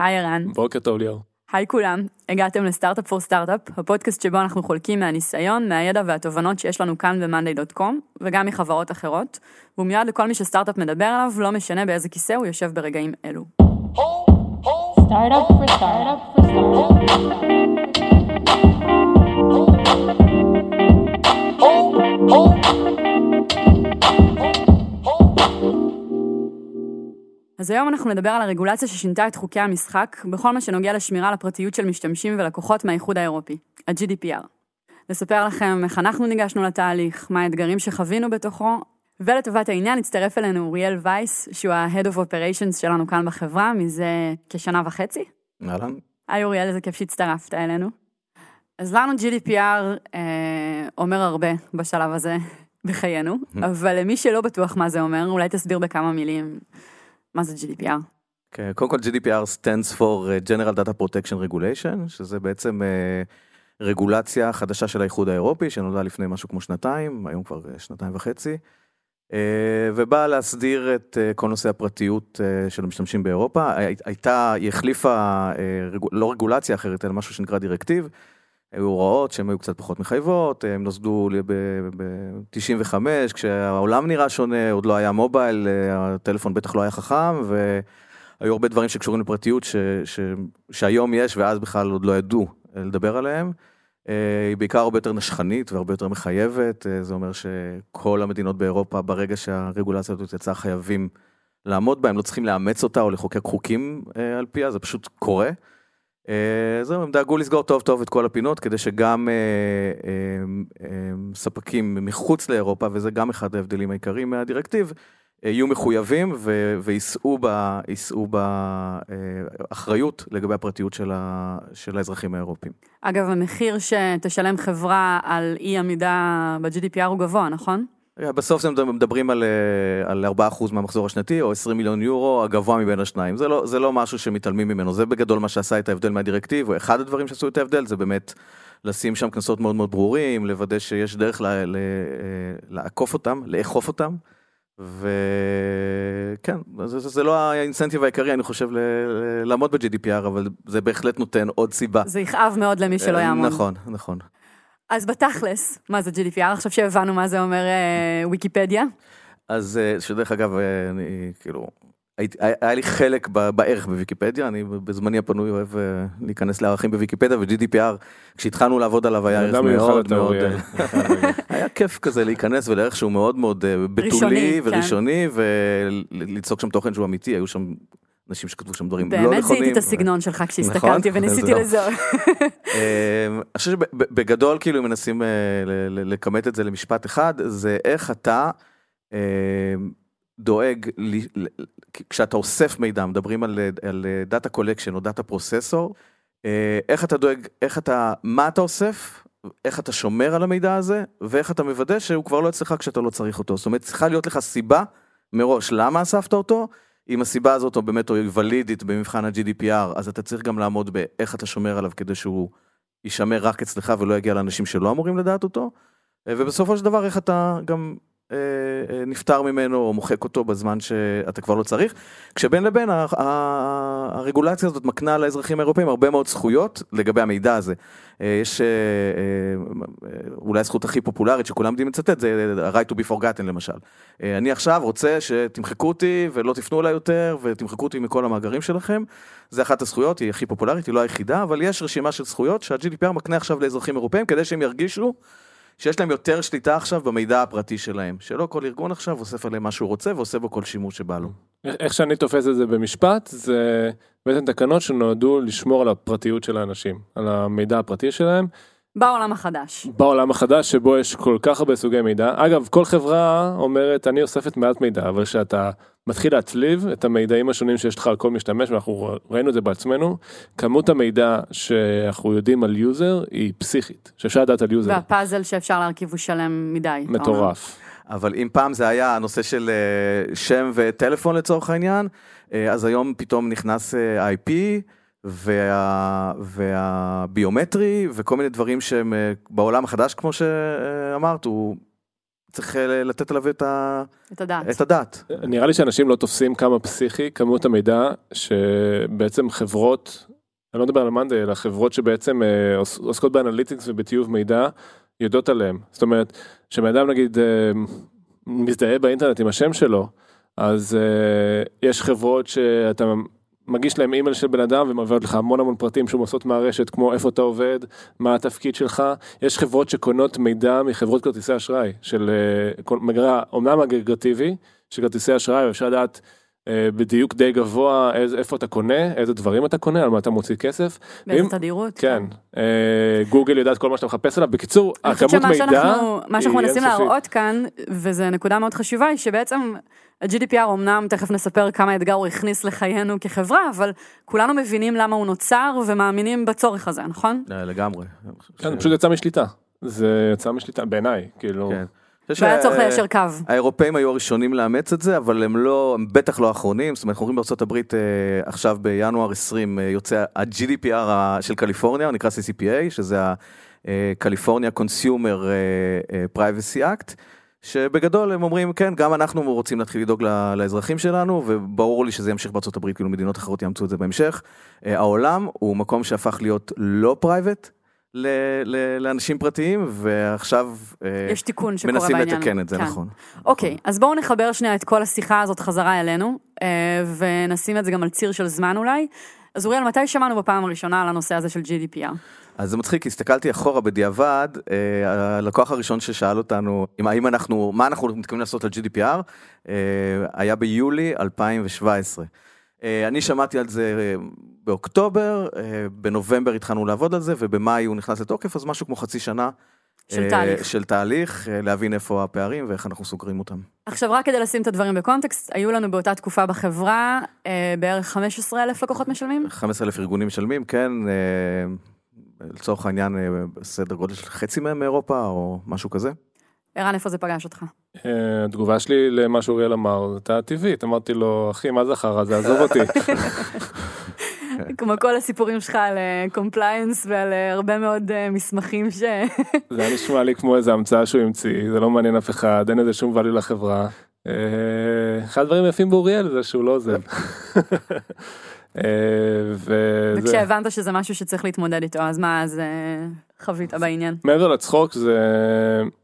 היי ערן. בוקר טוב ליאור. היי כולם, הגעתם לסטארט-אפ פור סטארט-אפ, הפודקאסט שבו אנחנו חולקים מהניסיון, מהידע והתובנות שיש לנו כאן ב-monday.com, וגם מחברות אחרות, והוא מיועד לכל מי שסטארט-אפ מדבר עליו, לא משנה באיזה כיסא הוא יושב ברגעים אלו. Startup for startup for startup. אז היום אנחנו נדבר על הרגולציה ששינתה את חוקי המשחק, בכל מה שנוגע לשמירה על הפרטיות של משתמשים ולקוחות מהאיחוד האירופי, ה-GDPR. נספר לכם איך אנחנו ניגשנו לתהליך, מה האתגרים שחווינו בתוכו, ולטובת העניין הצטרף אלינו אוריאל וייס, שהוא ה-Head of Operations שלנו כאן בחברה, מזה כשנה וחצי. אהלן. היי אוריאל, איזה כיף שהצטרפת אלינו. אז לנו GDPR אה, אומר הרבה בשלב הזה בחיינו, אבל למי שלא בטוח מה זה אומר, אולי תסביר בכמה מילים מה זה GDPR. כן, קודם כל GDPR stands for uh, General Data Protection Regulation, שזה בעצם uh, רגולציה חדשה של האיחוד האירופי, שנולדה לפני משהו כמו שנתיים, היום כבר uh, שנתיים וחצי, uh, ובאה להסדיר את uh, כל נושא הפרטיות uh, של המשתמשים באירופה. הי- הייתה, היא החליפה uh, רג, לא רגולציה אחרת, אלא משהו שנקרא דירקטיב. היו הוראות שהן היו קצת פחות מחייבות, הם נוסדו ב-95, כשהעולם נראה שונה, עוד לא היה מובייל, אה, הטלפון בטח לא היה חכם, והיו הרבה דברים שקשורים לפרטיות ש, ש, שהיום יש, ואז בכלל עוד לא ידעו לדבר עליהם. אה, היא בעיקר הרבה יותר נשכנית והרבה יותר מחייבת, אה, זה אומר שכל המדינות באירופה, ברגע שהרגולציה הזאת יצאה, חייבים לעמוד בה, הם לא צריכים לאמץ אותה או לחוקק חוקים אה, על פיה, זה פשוט קורה. אה, זהו, הם דאגו לסגור טוב טוב את כל הפינות, כדי שגם אה, אה, ספקים מחוץ לאירופה, וזה גם אחד ההבדלים העיקריים מהדירקטיב, יהיו מחויבים ויישאו באחריות לגבי הפרטיות של, ה- של האזרחים האירופים. אגב, המחיר שתשלם חברה על אי עמידה ב-GDPR הוא גבוה, נכון? בסוף זה מדברים על, אה, על 4% מהמחזור השנתי, או 20 מיליון יורו, הגבוה מבין השניים. זה לא, זה לא משהו שמתעלמים ממנו, זה בגדול מה שעשה את ההבדל מהדירקטיב, או אחד הדברים שעשו את ההבדל זה באמת לשים שם קנסות מאוד מאוד ברורים, לוודא שיש דרך ל, ל, אה, לעקוף אותם, לאכוף אותם. וכן, זה, זה, זה לא האינסנטיב העיקרי, אני חושב, ל, ל, לעמוד ב-GDPR, אבל זה בהחלט נותן עוד סיבה. זה יכאב מאוד למי שלא אה, יעמוד. נכון, נכון. אז בתכלס, מה זה GDPR? עכשיו שהבנו מה זה אומר אה, ויקיפדיה. אז אה, שדרך אגב, אה, אני כאילו, הייתי, היה לי חלק ב- בערך בוויקיפדיה, אני בזמני הפנוי אוהב להיכנס לערכים בוויקיפדיה, ו-GDPR, כשהצלחנו לעבוד עליו היה ערך מאוד מאוד, היה כיף כזה להיכנס ולערך שהוא מאוד מאוד בתולי כן. וראשוני, וליצוק שם תוכן שהוא אמיתי, היו שם אנשים שכתבו שם דברים לא באמת נכונים. זיהיתי את הסגנון שלך כשהסתכלתי נכון? וניסיתי זהו. לזהות. אה, אני חושב שבגדול כאילו אם מנסים אה, לכמת את זה למשפט אחד, זה איך אתה אה, דואג, כשאתה אוסף מידע, מדברים על, על data collection או data processor, איך אתה דואג, איך אתה, מה אתה אוסף, איך אתה שומר על המידע הזה, ואיך אתה מוודא שהוא כבר לא אצלך כשאתה לא צריך אותו. זאת אומרת, צריכה להיות לך סיבה מראש למה אספת אותו, אם הסיבה הזאת או באמת היא ולידית במבחן ה-GDPR, אז אתה צריך גם לעמוד באיך אתה שומר עליו כדי שהוא יישמר רק אצלך ולא יגיע לאנשים שלא אמורים לדעת אותו, אה, ובסופו של דבר איך אתה גם נפטר ממנו או מוחק אותו בזמן שאתה כבר לא צריך. כשבין לבין הרגולציה הזאת מקנה לאזרחים האירופאים הרבה מאוד זכויות לגבי המידע הזה. אה, יש אה, אה, אולי הזכות הכי פופולרית שכולם יודעים לצטט זה ה-right to be forgotten למשל. אה, אני עכשיו רוצה שתמחקו אותי ולא תפנו אליי יותר ותמחקו אותי מכל המאגרים שלכם. זה אחת הזכויות, היא הכי פופולרית, היא לא היחידה, אבל יש רשימה של זכויות שה-GDPR מקנה עכשיו לאזרחים אירופאים כדי שהם ירגישו שיש להם יותר שליטה עכשיו במידע הפרטי שלהם. שלא כל ארגון עכשיו אוסף עליהם מה שהוא רוצה ועושה בו כל שימוש שבא לו. איך- איך שאני תופס את זה במשפט, זה בעצם תקנות שנועדו לשמור על הפרטיות של האנשים, על המידע הפרטי שלהם, בעולם החדש. בעולם החדש שבו יש כל כך הרבה סוגי מידע. אגב, כל חברה אומרת, אני אוספת מעט מידע, אבל כשאתה מתחיל להצליב את המידעים השונים שיש לך על כל משתמש, ואנחנו ראינו את זה בעצמנו, כמות המידע שאנחנו יודעים על יוזר היא פסיכית, שאפשר לדעת על יוזר. והפאזל שאפשר להרכיב הוא שלם מדי. מטורף. אבל אם פעם זה היה הנושא של אה, שם וטלפון לצורך העניין, אה, אז היום פתאום נכנס אה, IP וה, והביומטרי וכל מיני דברים שהם בעולם החדש, כמו שאמרת, הוא צריך אה, לתת עליו את ה- את הדעת. את הדעת. נראה לי שאנשים לא תופסים כמה פסיכי כמות המידע שבעצם חברות, אני לא מדבר על Monday, אלא חברות שבעצם אה, עוס- עוסקות ב analytics ובטיוב מידע, יודעות עליהם. זאת אומרת, כשבן אדם נגיד אה, מזדהה באינטרנט עם השם שלו, אז יש חברות שאתה מגיש להם אימייל של בן אדם ומעבירות לך המון המון פרטים שהן עושות מהרשת, כמו איפה אתה עובד, מה התפקיד שלך. יש חברות שקונות מידע מחברות כרטיסי אשראי, של אה, מגרה, אומנם אגרגטיבי, של כרטיסי אשראי, ואפשר לדעת בדיוק די גבוה איזה, איפה אתה קונה, איזה דברים אתה קונה, על מה אתה מוציא כסף. באיזה תדירות. כן, אה, גוגל יודעת כל מה שאתה מחפש עליו. בקיצור, הכמות מידע שאנחנו, מה שאנחנו מנסים. להראות כאן, וזו נקודה מאוד חשובה, היא שבעצם ה-GDPR אמנם, תכף נספר כמה אתגר הוא הכניס לחיינו כחברה, אבל כולנו מבינים למה הוא נוצר ומאמינים בצורך הזה, נכון? אה, לגמרי. כן, פשוט יצא משליטה. זה יצא משליטה בעיניי, כאילו. כן. והיה צורך ליישר קו. האירופאים היו הראשונים לאמץ את זה, אבל הם לא, הם בטח לא האחרונים. זאת אומרת, אנחנו רואים הברית אה, עכשיו בינואר 20 אה, יוצא ה-GDPR של קליפורניה, הוא נקרא CCPA, שזה ה-California Consumer אה, אה, Privacy Act. שבגדול הם אומרים כן גם אנחנו רוצים להתחיל לדאוג לאזרחים שלנו וברור לי שזה ימשיך בארצות הברית כאילו מדינות אחרות יאמצו את זה בהמשך. העולם הוא מקום שהפך להיות לא private לאנשים פרטיים ועכשיו אה, יש תיקון שקורה מנסים בעניין. לתקן את זה כן. נכון. אוקיי, אז בואו נחבר שנייה את כל השיחה הזאת חזרה אלינו, אה, ונשים את זה גם על ציר של זמן אולי. אז אוריאל, מתי שמענו בפעם הראשונה על הנושא הזה של GDPR? אז זה מצחיק, הסתכלתי אחורה בדיעבד, אה, הלקוח הראשון ששאל אותנו, אם, האם אנחנו, מה אנחנו מתכוונים לעשות על GDPR, אה, היה ביולי 2017. אה, אני שמעתי על זה אה, באוקטובר, אה, בנובמבר התחלנו לעבוד על זה, ובמאי הוא נכנס לתוקף, אז משהו כמו חצי שנה. של תהליך. של תהליך, להבין איפה הפערים ואיך אנחנו סוגרים אותם. עכשיו, רק כדי לשים את הדברים בקונטקסט, היו לנו באותה תקופה בחברה בערך 15 אלף לקוחות משלמים? 15,000 ארגונים משלמים, כן, לצורך העניין, סדר גודל של חצי מהם מאירופה, או משהו כזה. ערן, איפה זה פגש אותך? אה, התגובה שלי למה שאוריאל אמר, הייתה טבעית, אמרתי לו, אחי, מה זה חרא הזה, עזוב אותי. כמו כל הסיפורים שלך על compliance ועל אה, הרבה מאוד אה, מסמכים ש... זה היה נשמע לי כמו איזה המצאה שהוא המציא, זה לא מעניין אף אחד, אין לזה שום value לחברה. אה, אחד הדברים היפים באוריאל זה שהוא לא עוזב. אה, וכשהבנת שזה משהו שצריך להתמודד איתו, אז מה, אז אה, חווית בעניין? מעבר לצחוק זה,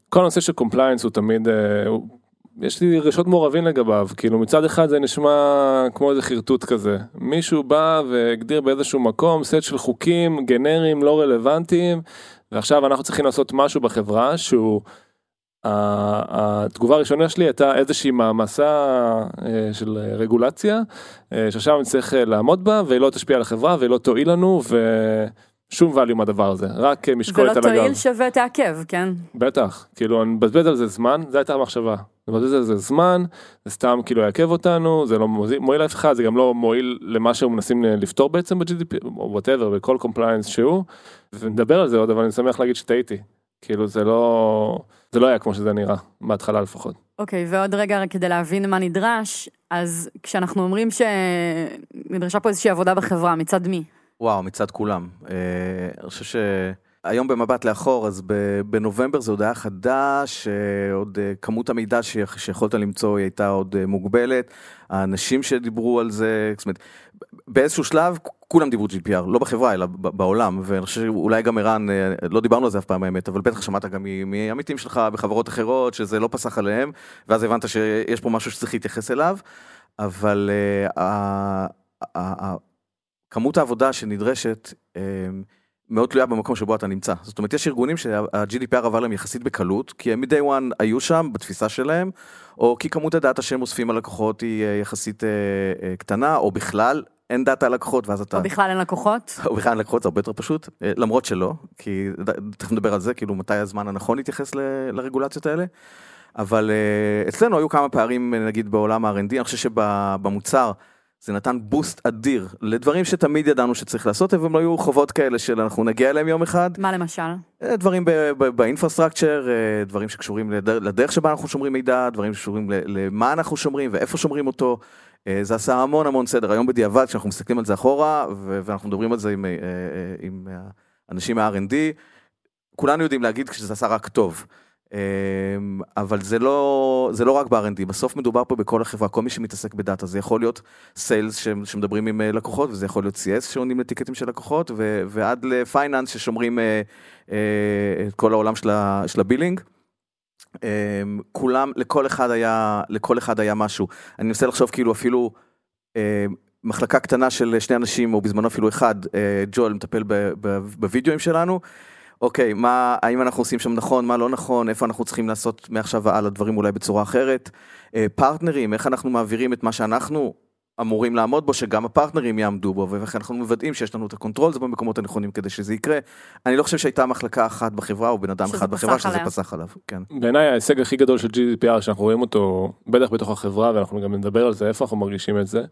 כל הנושא של compliance הוא תמיד, אה, הוא- יש לי רגשות מעורבים לגביו, כאילו מצד אחד זה נשמע כמו איזה חרטוט כזה, מישהו בא והגדיר באיזשהו מקום סט של חוקים גנריים לא רלוונטיים, ועכשיו אנחנו צריכים לעשות משהו בחברה שהוא, התגובה הראשונה שלי הייתה איזושהי מעמסה אה, של רגולציה, אה, שעכשיו נצטרך אה, לעמוד בה, והיא לא תשפיע על החברה, והיא לא תועיל לנו, ושום value מהדבר הזה, רק אה, ולא משקולת על הגב. תועיל שווה תעכב, כן? בטח, כאילו אני מבזבז על זה זמן, זו הייתה המחשבה. אני מבזבז על זה זמן, זה סתם כאילו יעכב אותנו, זה לא מוזיל- מועיל לאף אחד, זה גם לא מועיל למה שהם מנסים לפתור בעצם ב-GDPR, או whatever, בכל compliance שהוא, ונדבר על זה עוד, אבל אני שמח להגיד שטעיתי. כאילו זה לא, זה לא היה כמו שזה נראה, בהתחלה לפחות. אוקיי, ועוד רגע כדי להבין מה נדרש, אז כשאנחנו אומרים שנדרשה פה איזושהי עבודה בחברה, מצד מי? וואו, מצד כולם. אה, אני חושב שהיום במבט לאחור, אז בנובמבר זה עוד היה חדש, אה, עוד אה, כמות המידע שיכולת למצוא היא הייתה עוד אה, מוגבלת, האנשים שדיברו על זה, זאת אומרת, באיזשהו שלב כולם דיברו GDPR, לא בחברה אלא בעולם, ואני חושב שאולי גם ערן, אה, לא דיברנו על זה אף פעם האמת, אבל בטח שמעת גם מעמיתים שלך בחברות אחרות, שזה לא פסח עליהם, ואז הבנת שיש פה משהו שצריך להתייחס אליו, אבל אה, כמות העבודה שנדרשת אה, מאוד תלויה במקום שבו אתה נמצא. זאת אומרת, יש ארגונים שה-GDPR עבר להם יחסית בקלות, כי הם מ-day one היו שם בתפיסה שלהם, או כי כמות הדאטה שהם אוספים על לקוחות היא אה, יחסית אה, קטנה, או בכלל אין דאטה על לקוחות, ואז אתה... או בכלל אין לקוחות? או בכלל לקוחות זה הרבה יותר פשוט, למרות שלא, כי תכף נדבר על זה, כאילו מתי הזמן הנכון להתייחס ל- לרגולציות האלה. אבל אצלנו היו כמה פערים נגיד בעולם ה-R&D, אני חושב שבמוצר זה נתן בוסט אדיר לדברים שתמיד ידענו שצריך לעשות, והם לא היו חובות כאלה של אנחנו נגיע אליהם יום אחד. מה למשל? אה, דברים באינפרסטרקצ'ר, לדברים שקשורים לדר- לדרך שבה אנחנו שומרים מידע, דברים שקשורים למה אנחנו שומרים ואיפה שומרים אותו. אה, זה עשה המון המון סדר. היום בדיעבד, כשאנחנו מסתכלים על זה אחורה, ואנחנו מדברים על זה עם, אה, אה, עם אה, אנשים מה-R&D, כולנו יודעים להגיד שזה עשה רק טוב. אמ, אבל זה לא, זה לא רק ב-R&D, בסוף מדובר פה בכל החברה, כל מי שמתעסק בדאטה, זה יכול להיות sales שמדברים עם אה, לקוחות, וזה יכול להיות CS שעונים לטיקטים של לקוחות, ו- ועד ל finance ששומרים אה, אה, את כל העולם של, ה- של ה billing. אמ, כולם, לכל אחד היה, לכל אחד היה משהו. אני מנסה לחשוב כאילו אפילו אה, מחלקה קטנה של שני אנשים, או בזמנו אפילו אחד, אה, ג'ואל מטפל בווידאוים שלנו. אוקיי, מה, האם אנחנו עושים שם נכון, מה לא נכון, איפה אנחנו צריכים לעשות מעכשיו והלאה דברים אולי בצורה אחרת. אה, פרטנרים, איך אנחנו מעבירים את מה שאנחנו אמורים לעמוד בו, שגם הפרטנרים יעמדו בו, ואיך אנחנו מוודאים שיש לנו את ה control הזה במקומות הנכונים כדי שזה יקרה. אני לא חושב שהייתה מחלקה אחת בחברה, או בן אדם אחד בחברה, שזה עליה. פסח עליו, כן. בעיניי ההישג הכי גדול של GDPR שאנחנו רואים אותו בטח בתוך החברה ואנחנו גם נדבר על זה איפה אנחנו מרגישים את זה.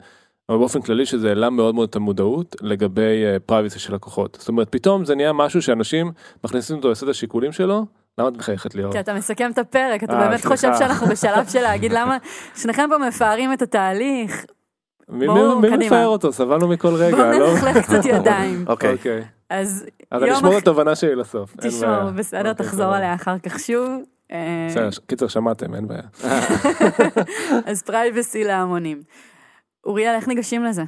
אבל באופן כללי שזה העלה מאוד מאוד את המודעות לגבי privacy של לקוחות. זאת אומרת פתאום זה נהיה משהו שאנשים מכניסים אותו לסדר השיקולים שלו. למה את מחייכת ליאור? כי אתה מסכם את הפרק, אתה אה, באמת. חושב שאנחנו בשלב של להגיד למה שניכם פה מפארים את התהליך. מי-. מפאר אותו? סבלנו מכל רגע, בואו לא? נלכלך קצת ידיים. אוקיי. אוקיי. אז אז אני אשמור את התובנה שלי לסוף. תשמור. בסדר, אוקיי, תחזור. עליה אחר כך שוב. אה, בסדר, קיצר שמעתם, אין בעיה. אז פרייבסי להמונים. אוריאל, איך ניגשים לזה?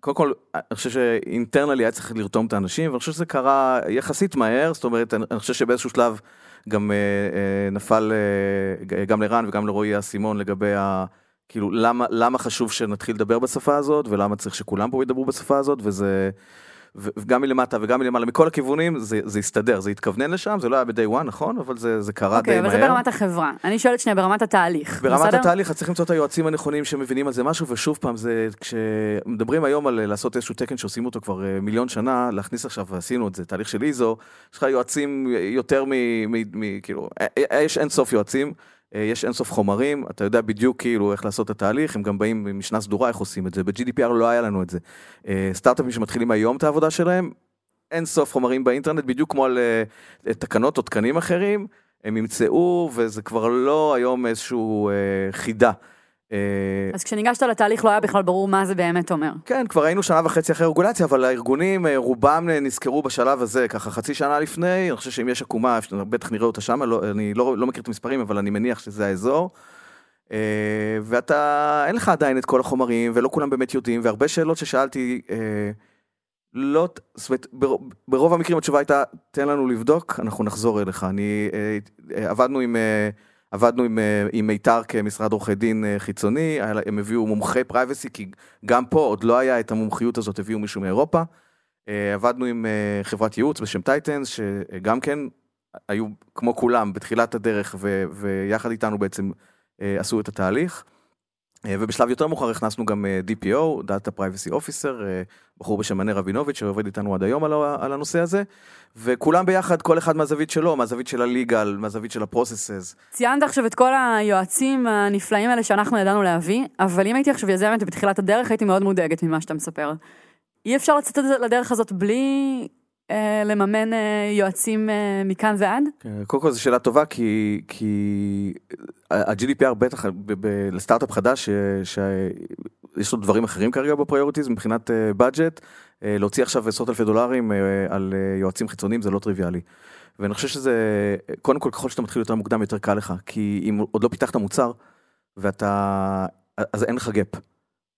קודם כל, אני חושב שאינטרנלי היה צריך לרתום את האנשים, ואני חושב שזה קרה יחסית מהר, זאת אומרת, אני חושב שבאיזשהו שלב גם אה, אה, נפל אה, גם לרן וגם לרועי האסימון לגבי ה... כאילו, למה, למה חשוב שנתחיל לדבר בשפה הזאת, ולמה צריך שכולם פה ידברו בשפה הזאת, וזה... וגם מלמטה וגם מלמעלה, מכל הכיוונים, זה, זה הסתדר, זה התכוונן לשם, זה לא היה ב-day one, נכון? אבל זה, זה קרה אוקיי, די אבל מהר. זה ברמת החברה. אני שואלת שנייה ברמת התהליך. ברמת בסדר? התהליך אז צריך למצוא את היועצים הנכונים שמבינים על זה משהו ושוב פעם זה כשמדברים היום על לעשות איזשהו תקן שעושים אותו כבר אה, מיליון שנה להכניס עכשיו ועשינו את זה תהליך של איזו יש לך יועצים יותר מ... מ, מ כאילו אה, אה, יש אין סוף יועצים. אה, יש אין סוף חומרים, אתה יודע בדיוק כאילו איך לעשות את התהליך, הם גם באים עם משנה סדורה איך עושים את זה, ב-GDPR לא היה לנו את זה. אה, סטארט-אפים שמתחילים היום את העבודה שלהם, אין סוף חומרים באינטרנט, בדיוק כמו על אה, תקנות או תקנים אחרים, הם ימצאו, וזה כבר לא היום איזשהו חידה. אה, אז כשניגשת לתהליך לא היה בכלל ברור מה זה באמת אומר. כן, כבר היינו שנה וחצי אחרי רגולציה, אבל הארגונים, אה, רובם אה, נזכרו בשלב הזה, ככה חצי שנה לפני, אני חושב שאם יש עקומה, בטח נראה אותה שם, לא, אני לא, לא מכיר את המספרים, אבל אני מניח שזה האזור. ואתה, אין לך עדיין את כל החומרים, ולא כולם באמת יודעים, והרבה שאלות ששאלתי, לא, זאת אומרת, ברוב, המקרים התשובה הייתה, תן לנו לבדוק, אנחנו נחזור אליך. אני, עבדנו עם... עבדנו עם, אה, עם מיתר כמשרד עורכי דין אה, חיצוני, הם הביאו מומחי privacy, כי גם פה עוד לא היה את המומחיות הזאת, הביאו מישהו מאירופה. אה, עבדנו עם חברת ייעוץ בשם Titans, שגם כן היו כמו כולם בתחילת הדרך, ו, ויחד איתנו בעצם עשו את התהליך. אה, ובשלב יותר מאוחר הכנסנו גם אה, DPO, Data Privacy Officer, אה, בחור בשם מנה רבינוביץ' שעובד איתנו עד היום על הנושא הזה, וכולם ביחד, כל אחד מהזווית שלו, מהזווית של ה legal, מהזווית של ה processes. ציינת עכשיו את כל היועצים הנפלאים האלה שאנחנו ידענו להביא, אבל אם הייתי עכשיו יזמת בתחילת הדרך, הייתי מאוד מודאגת ממה שאתה מספר. אי אפשר לצאת לדרך הזאת בלי לממן אה, יועצים אה, מכאן ועד? כן, קודם כל זו שאלה טובה כי, כי ה-GDPR בטח לסטארט-אפ חדש שיש לו דברים אחרים כרגע ב priorities מבחינת budget, להוציא עכשיו עשרות אלפי דולרים אה, על אה, יועצים חיצוניים זה לא טריוויאלי. ואני חושב שזה, קודם כל ככל שאתה מתחיל יותר מוקדם יותר קל לך, כי אם עוד לא פיתחת מוצר ואתה, אז אין לך gap.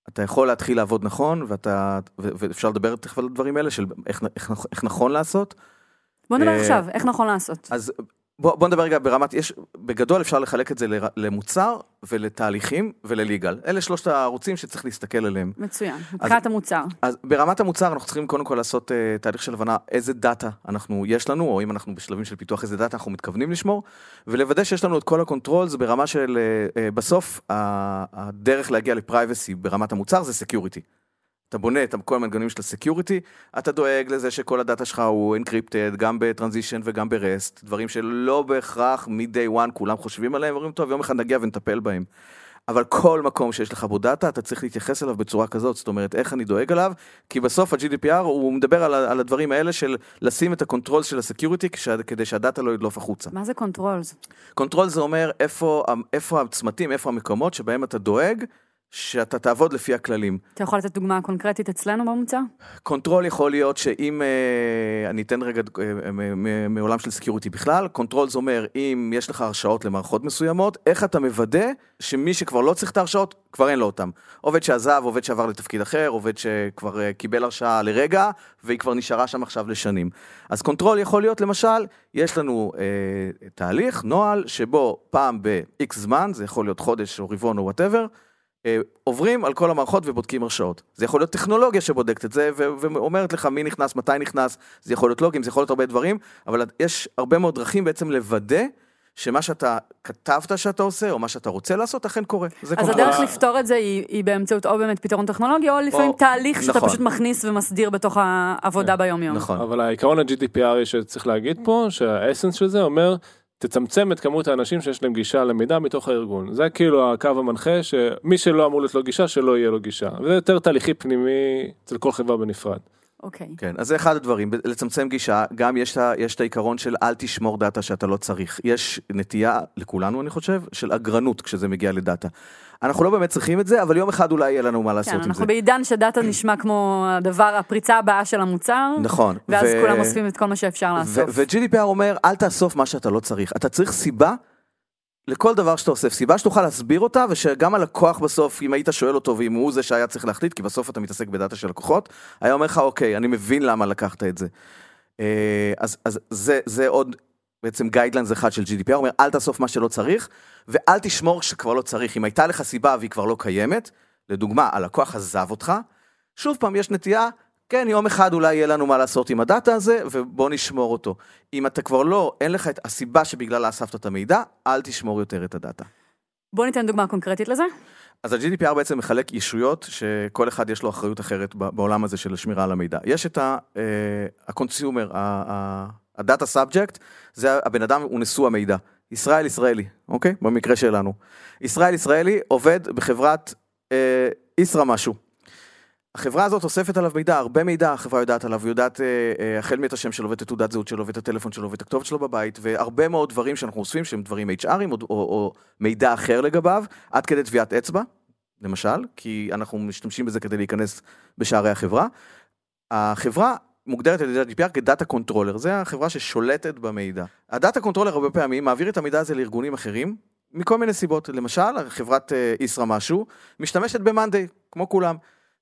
אתה יכול להתחיל לעבוד נכון ואתה, ואפשר לדבר תכף על הדברים האלה של איך, איך, איך נכון לעשות. בוא נדבר אה, עכשיו, איך נכון לעשות? אז בוא, בוא נדבר רגע ברמת, יש, בגדול אפשר לחלק את זה למוצר ולתהליכים ולליגל. אלה שלושת הערוצים שצריך להסתכל עליהם. מצוין, מבחינת המוצר. אז ברמת המוצר אנחנו צריכים קודם כל לעשות uh, תהליך של הבנה איזה דאטה אנחנו, יש לנו, או אם אנחנו בשלבים של פיתוח איזה דאטה אנחנו מתכוונים לשמור, ולוודא שיש לנו את כל ה controls ברמה של, אה, אה, בסוף ה- הדרך להגיע ל privacy ברמת המוצר זה security. אתה בונה את כל המנגנונים של ה security, אתה דואג לזה שכל הדאטה שלך הוא encrypted, גם ב transition וגם ב rest, דברים שלא בהכרח מ-day one כולם חושבים עליהם, אומרים טוב יום אחד נגיע ונטפל בהם. אבל כל מקום שיש לך בו דאטה, אתה צריך להתייחס אליו בצורה כזאת, זאת אומרת, איך אני דואג עליו, כי בסוף ה-GDPR הוא מדבר על, על הדברים האלה של לשים את ה control של ה security כדי שהדאטה לא ידלוף החוצה. מה זה controls? control זה אומר איפה, איפה הצמתים, איפה המקומות שבהם אתה דואג שאתה תעבוד לפי הכללים. אתה יכול לתת דוגמה קונקרטית אצלנו במוצר? control יכול להיות שאם, אה, אני אתן רגע אה, מ- מעולם של security בכלל, control זה אומר אם יש לך הרשאות למערכות מסוימות, איך אתה מוודא שמי שכבר לא צריך את ההרשאות, כבר אין לו אותם. עובד שעזב, עובד שעבר לתפקיד אחר, עובד שכבר אה, קיבל הרשאה לרגע, והיא כבר נשארה שם עכשיו לשנים. אז control יכול להיות למשל, יש לנו אה, תהליך, נוהל, שבו פעם ב-X זמן, זה יכול להיות חודש או רבעון או whatever, אה, עוברים על כל המערכות ובודקים הרשאות. זה יכול להיות טכנולוגיה שבודקת את זה ואומרת לך מי נכנס, מתי נכנס, זה יכול להיות לוגים, זה יכול להיות הרבה דברים, אבל יש הרבה מאוד דרכים בעצם לוודא שמה שאתה כתבת שאתה עושה, או מה שאתה רוצה לעשות, אכן קורה. אז. הדרך לפתור את זה היא, היא באמצעות או באמת פתרון טכנולוגי, או לפעמים או- תהליך שאתה נכון. פשוט מכניס ומסדיר בתוך העבודה ביום-יום. נכון. אבל העיקרון ה-GDPR שצריך להגיד פה, שהאסנס של זה אומר, תצמצם את כמות האנשים שיש להם גישה למידע מתוך הארגון. זה כאילו הקו המנחה, שמי שלא אמור להיות לו גישה, שלא יהיה לו גישה. זה יותר תהליכי פנימי אצל כל חברה בנפרד. אוקיי. כן, אז זה אחד הדברים, לצמצם גישה, גם יש, יש את העיקרון של אל תשמור דאטה שאתה לא צריך. יש נטייה, לכולנו אני חושב, של אגרנות כשזה מגיע לדאטה. אנחנו לא באמת צריכים את זה, אבל יום אחד אולי יהיה לנו מה לעשות כן, עם זה. אנחנו בעידן שדאטה נשמע כמו הדבר, הפריצה הבאה של המוצר. נכון. ואז ו- כולם אוספים את כל מה שאפשר לאסוף. ו-GDPR אומר, אל תאסוף מה שאתה לא צריך. אתה צריך סיבה לכל דבר שאתה אוסף. סיבה שתוכל להסביר אותה, ושגם הלקוח בסוף, אם היית שואל אותו, ואם הוא זה שהיה צריך להחליט, כי בסוף אתה מתעסק בדאטה של לקוחות, היה אומר לך, אוקיי, אני מבין למה לקחת את זה. אה, אז, אז זה, זה עוד בעצם guidelines אחד של GDPR, אומר, אל תאסוף מה שלא צריך, ואל תשמור שכבר לא צריך. אם הייתה לך סיבה והיא כבר לא קיימת, לדוגמה, הלקוח עזב אותך, שוב פעם, יש נטייה, כן, יום אחד אולי יהיה לנו מה לעשות עם הדאטה הזה, ובוא נשמור אותו. אם אתה כבר לא, אין לך את הסיבה שבגללה אספת את המידע, אל תשמור יותר את הדאטה. בוא ניתן דוגמה קונקרטית לזה. אז ה-GDPR בעצם מחלק ישויות שכל אחד יש לו אחריות אחרת בעולם הזה של שמירה על המידע. יש את ה-consumer, ה-data subject, זה הבן אדם, הוא נשוא המידע. ישראל ישראלי, אוקיי? במקרה שלנו. ישראל ישראלי עובד בחברת אה, ישרא משהו. החברה הזאת אוספת עליו מידע, הרבה מידע החברה יודעת עליו, היא יודעת אה, אה, החל מאת השם שלו ואת תעודת זהות שלו ואת הטלפון שלו ואת הכתובת שלו בבית, והרבה מאוד דברים שאנחנו אוספים שהם דברים HRים או, או, או מידע אחר לגביו, עד כדי טביעת אצבע, למשל, כי אנחנו משתמשים בזה כדי להיכנס בשערי החברה. החברה מוגדרת על ידי ה-GDPR כ data controller, זה החברה ששולטת במידע. ה data controller הרבה פעמים מעביר את המידע הזה לארגונים אחרים, מכל מיני סיבות. למשל, חברת אה, ישרא משהו, משתמשת ב-Monday, כמו כולם.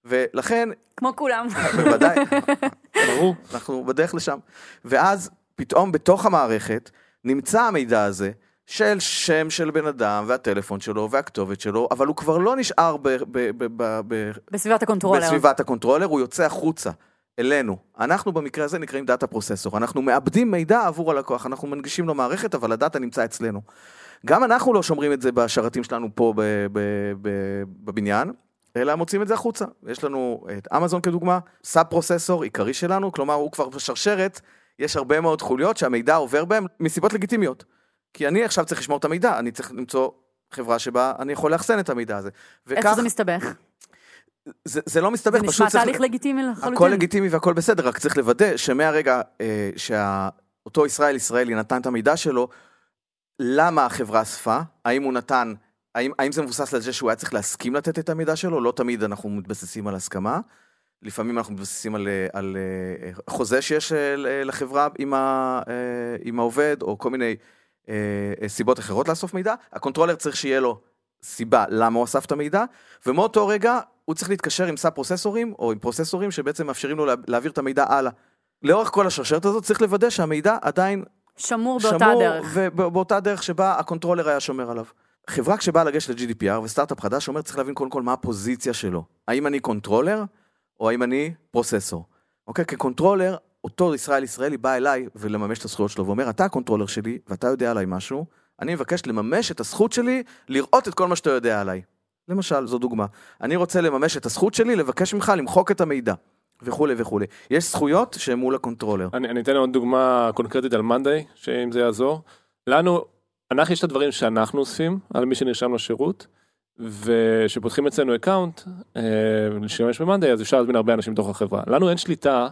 ולכן, כמו כולם. בוודאי, ברור. אנחנו בדרך לשם. ואז פתאום בתוך המערכת נמצא המידע הזה של שם של בן אדם והטלפון שלו והכתובת שלו, אבל הוא כבר לא נשאר ב- ב- ב- ב- ב- בסביבת ה controller. בסביבת ה controller, הוא יוצא החוצה. אלינו. אנחנו במקרה הזה נקראים data processor. אנחנו מעבדים מידע עבור הלקוח, אנחנו מנגישים לו מערכת, אבל ה data נמצא אצלנו. גם אנחנו לא שומרים את זה בשרתים שלנו פה ב- ב- ב- בבניין, אלא מוציאים את זה החוצה. יש לנו את אמזון כדוגמה, sub processor עיקרי שלנו, כלומר הוא כבר בשרשרת, יש הרבה מאוד חוליות שהמידע עובר בהם מסיבות לגיטימיות. כי אני עכשיו צריך לשמור את המידע, אני צריך למצוא חברה שבה אני יכול לאחסן את המידע הזה. איפה וכך, זה מסתבך? זה, זה לא מסתבך, זה פשוט נשמע צריך... תהליך לגיטימי לחלוטין. הכל לגיטימי והכל בסדר, רק צריך לוודא שמהרגע אה, שאותו ישראל ישראלי נתן את המידע שלו, למה החברה אספה, האם הוא נתן, האם, האם זה מבוסס על זה שהוא היה צריך להסכים לתת את המידע שלו, לא תמיד אנחנו מתבססים על הסכמה, לפעמים אנחנו מתבססים על, אה, על אה, חוזה שיש אה, לחברה עם, ה, עם העובד, או כל מיני אה, סיבות אחרות לאסוף מידע, ה controller צריך שיהיה לו סיבה למה הוא אסף את המידע, ומאותו רגע הוא צריך להתקשר עם sub פרוססורים, או עם פרוססורים שבעצם מאפשרים לו לה- להעביר את המידע הלאה. לאורך כל השרשרת הזאת צריך לוודא שהמידע עדיין שמור באותה שמור דרך. ובאותה דרך שבה ה controller היה שומר עליו. חברה כשבאה לגשת ל-GDPR וסטארט-אפ חדש אומר צריך להבין קודם כל מה הפוזיציה שלו. האם אני controller או האם אני processor. אוקיי? כ controller, אותו ישראל ישראלי בא אליי ולממש את הזכויות שלו ואומר אתה ה controller שלי ואתה יודע עליי משהו, אני מבקש לממש את הזכות שלי לראות את כל מה שאתה יודע עליי. למשל, זו דוגמה. אני רוצה לממש את הזכות שלי לבקש ממך למחוק את המידע. וכולי וכולי. יש זכויות שהן מול הקונטרולר. אני, אני אתן עוד דוגמה קונקרטית על Monday, שאם זה יעזור. לנו, אנחנו יש את הדברים שאנחנו אוספים על מי שנרשם לשירות, וכשפותחים אצלנו account, אה, להשתמש ב Monday, אז אפשר להזמין הרבה אנשים בתוך החברה. לנו אין שליטה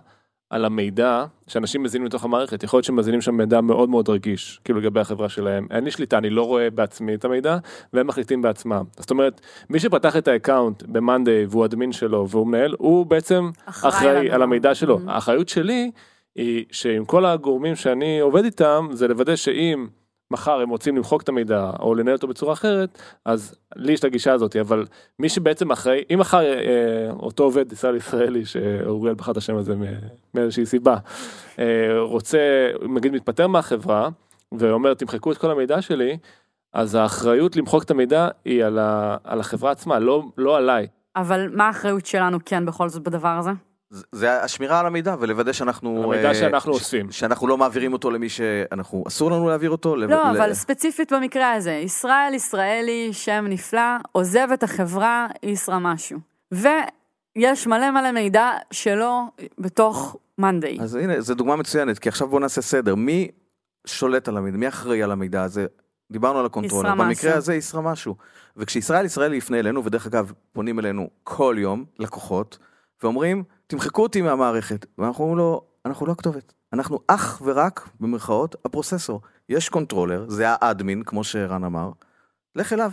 על המידע שאנשים מזינים לתוך המערכת, יכול להיות שהם מזינים שם מידע מאוד מאוד רגיש, כאילו לגבי החברה שלהם, אין לי שליטה, אני לא רואה בעצמי את המידע, והם מחליטים בעצמם. זאת אומרת, מי שפתח את ה account ב-Monday והוא admin שלו והוא מנהל, הוא בעצם אחראי אחראי על המידע שלו. Mhm. האחריות שלי היא שעם כל הגורמים שאני עובד איתם, זה לוודא שאם מחר הם רוצים למחוק את המידע או לנהל אותו בצורה אחרת, אז לי יש את הגישה הזאת, אבל מי שבעצם אחראי, אם מחר אה, אותו עובד ישראל ישראלי, שאוריאל בחר את השם הזה מאיזושהי סיבה, אה, רוצה, נגיד מתפטר מהחברה, ואומר תמחקו את כל המידע שלי, אז האחריות למחוק את המידע היא על, ה, על החברה עצמה, לא, לא עליי. אבל מה האחריות שלנו כן בכל זאת בדבר הזה? זה- השמירה על המידע ולוודא שאנחנו... המידע אה, שאנחנו ש- אוספים. שאנחנו לא מעבירים אותו למי שאנחנו, אסור לנו להעביר אותו. לא, ל- אבל ספציפית במקרה הזה, ישראל ישראלי, שם נפלא, עוזב את החברה, ישרה משהו. ויש מלא מלא מידע שלו בתוך Monday. אז הנה, זו דוגמה מצוינת, כי עכשיו בואו נעשה סדר. מי שולט על המידע? מי אחראי על המידע הזה? דיברנו על ה controller. במקרה. הזה ישרה משהו. וכשישראל ישראלי יפנה אלינו, ודרך אגב, פונים אלינו כל יום, לקוחות, ואומרים, תמחקו אותי מהמערכת. ואנחנו אומרים לו, אנחנו לא הכתובת. אנחנו אך ורק, במרכאות, ה processor. יש controller, זה ה admin, כמו שרן אמר, לך אליו.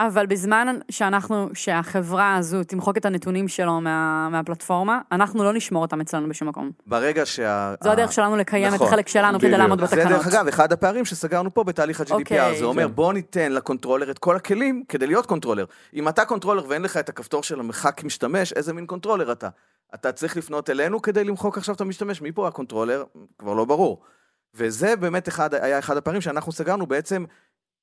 אבל בזמן שאנחנו, שהחברה הזו תמחוק את הנתונים שלו מה, מהפלטפורמה, אנחנו לא נשמור אותם אצלנו בשום מקום. ברגע שה... זו הדרך שלנו לקיים את נכון. החלק שלנו כדי. לעמוד זה בתקנות. דרך אגב אחד הפערים שסגרנו פה בתהליך ה-GDPR, אוקיי. זה אומר כן. בוא ניתן ל controller את כל הכלים כדי להיות controller. אם אתה controller ואין לך את הכפתור של המחק משתמש, איזה מין controller אתה? אתה צריך לפנות אלינו כדי למחוק עכשיו את המשתמש, מי פה ה controller? כבר לא ברור. וזה באמת אחד, היה אחד הפערים שאנחנו סגרנו בעצם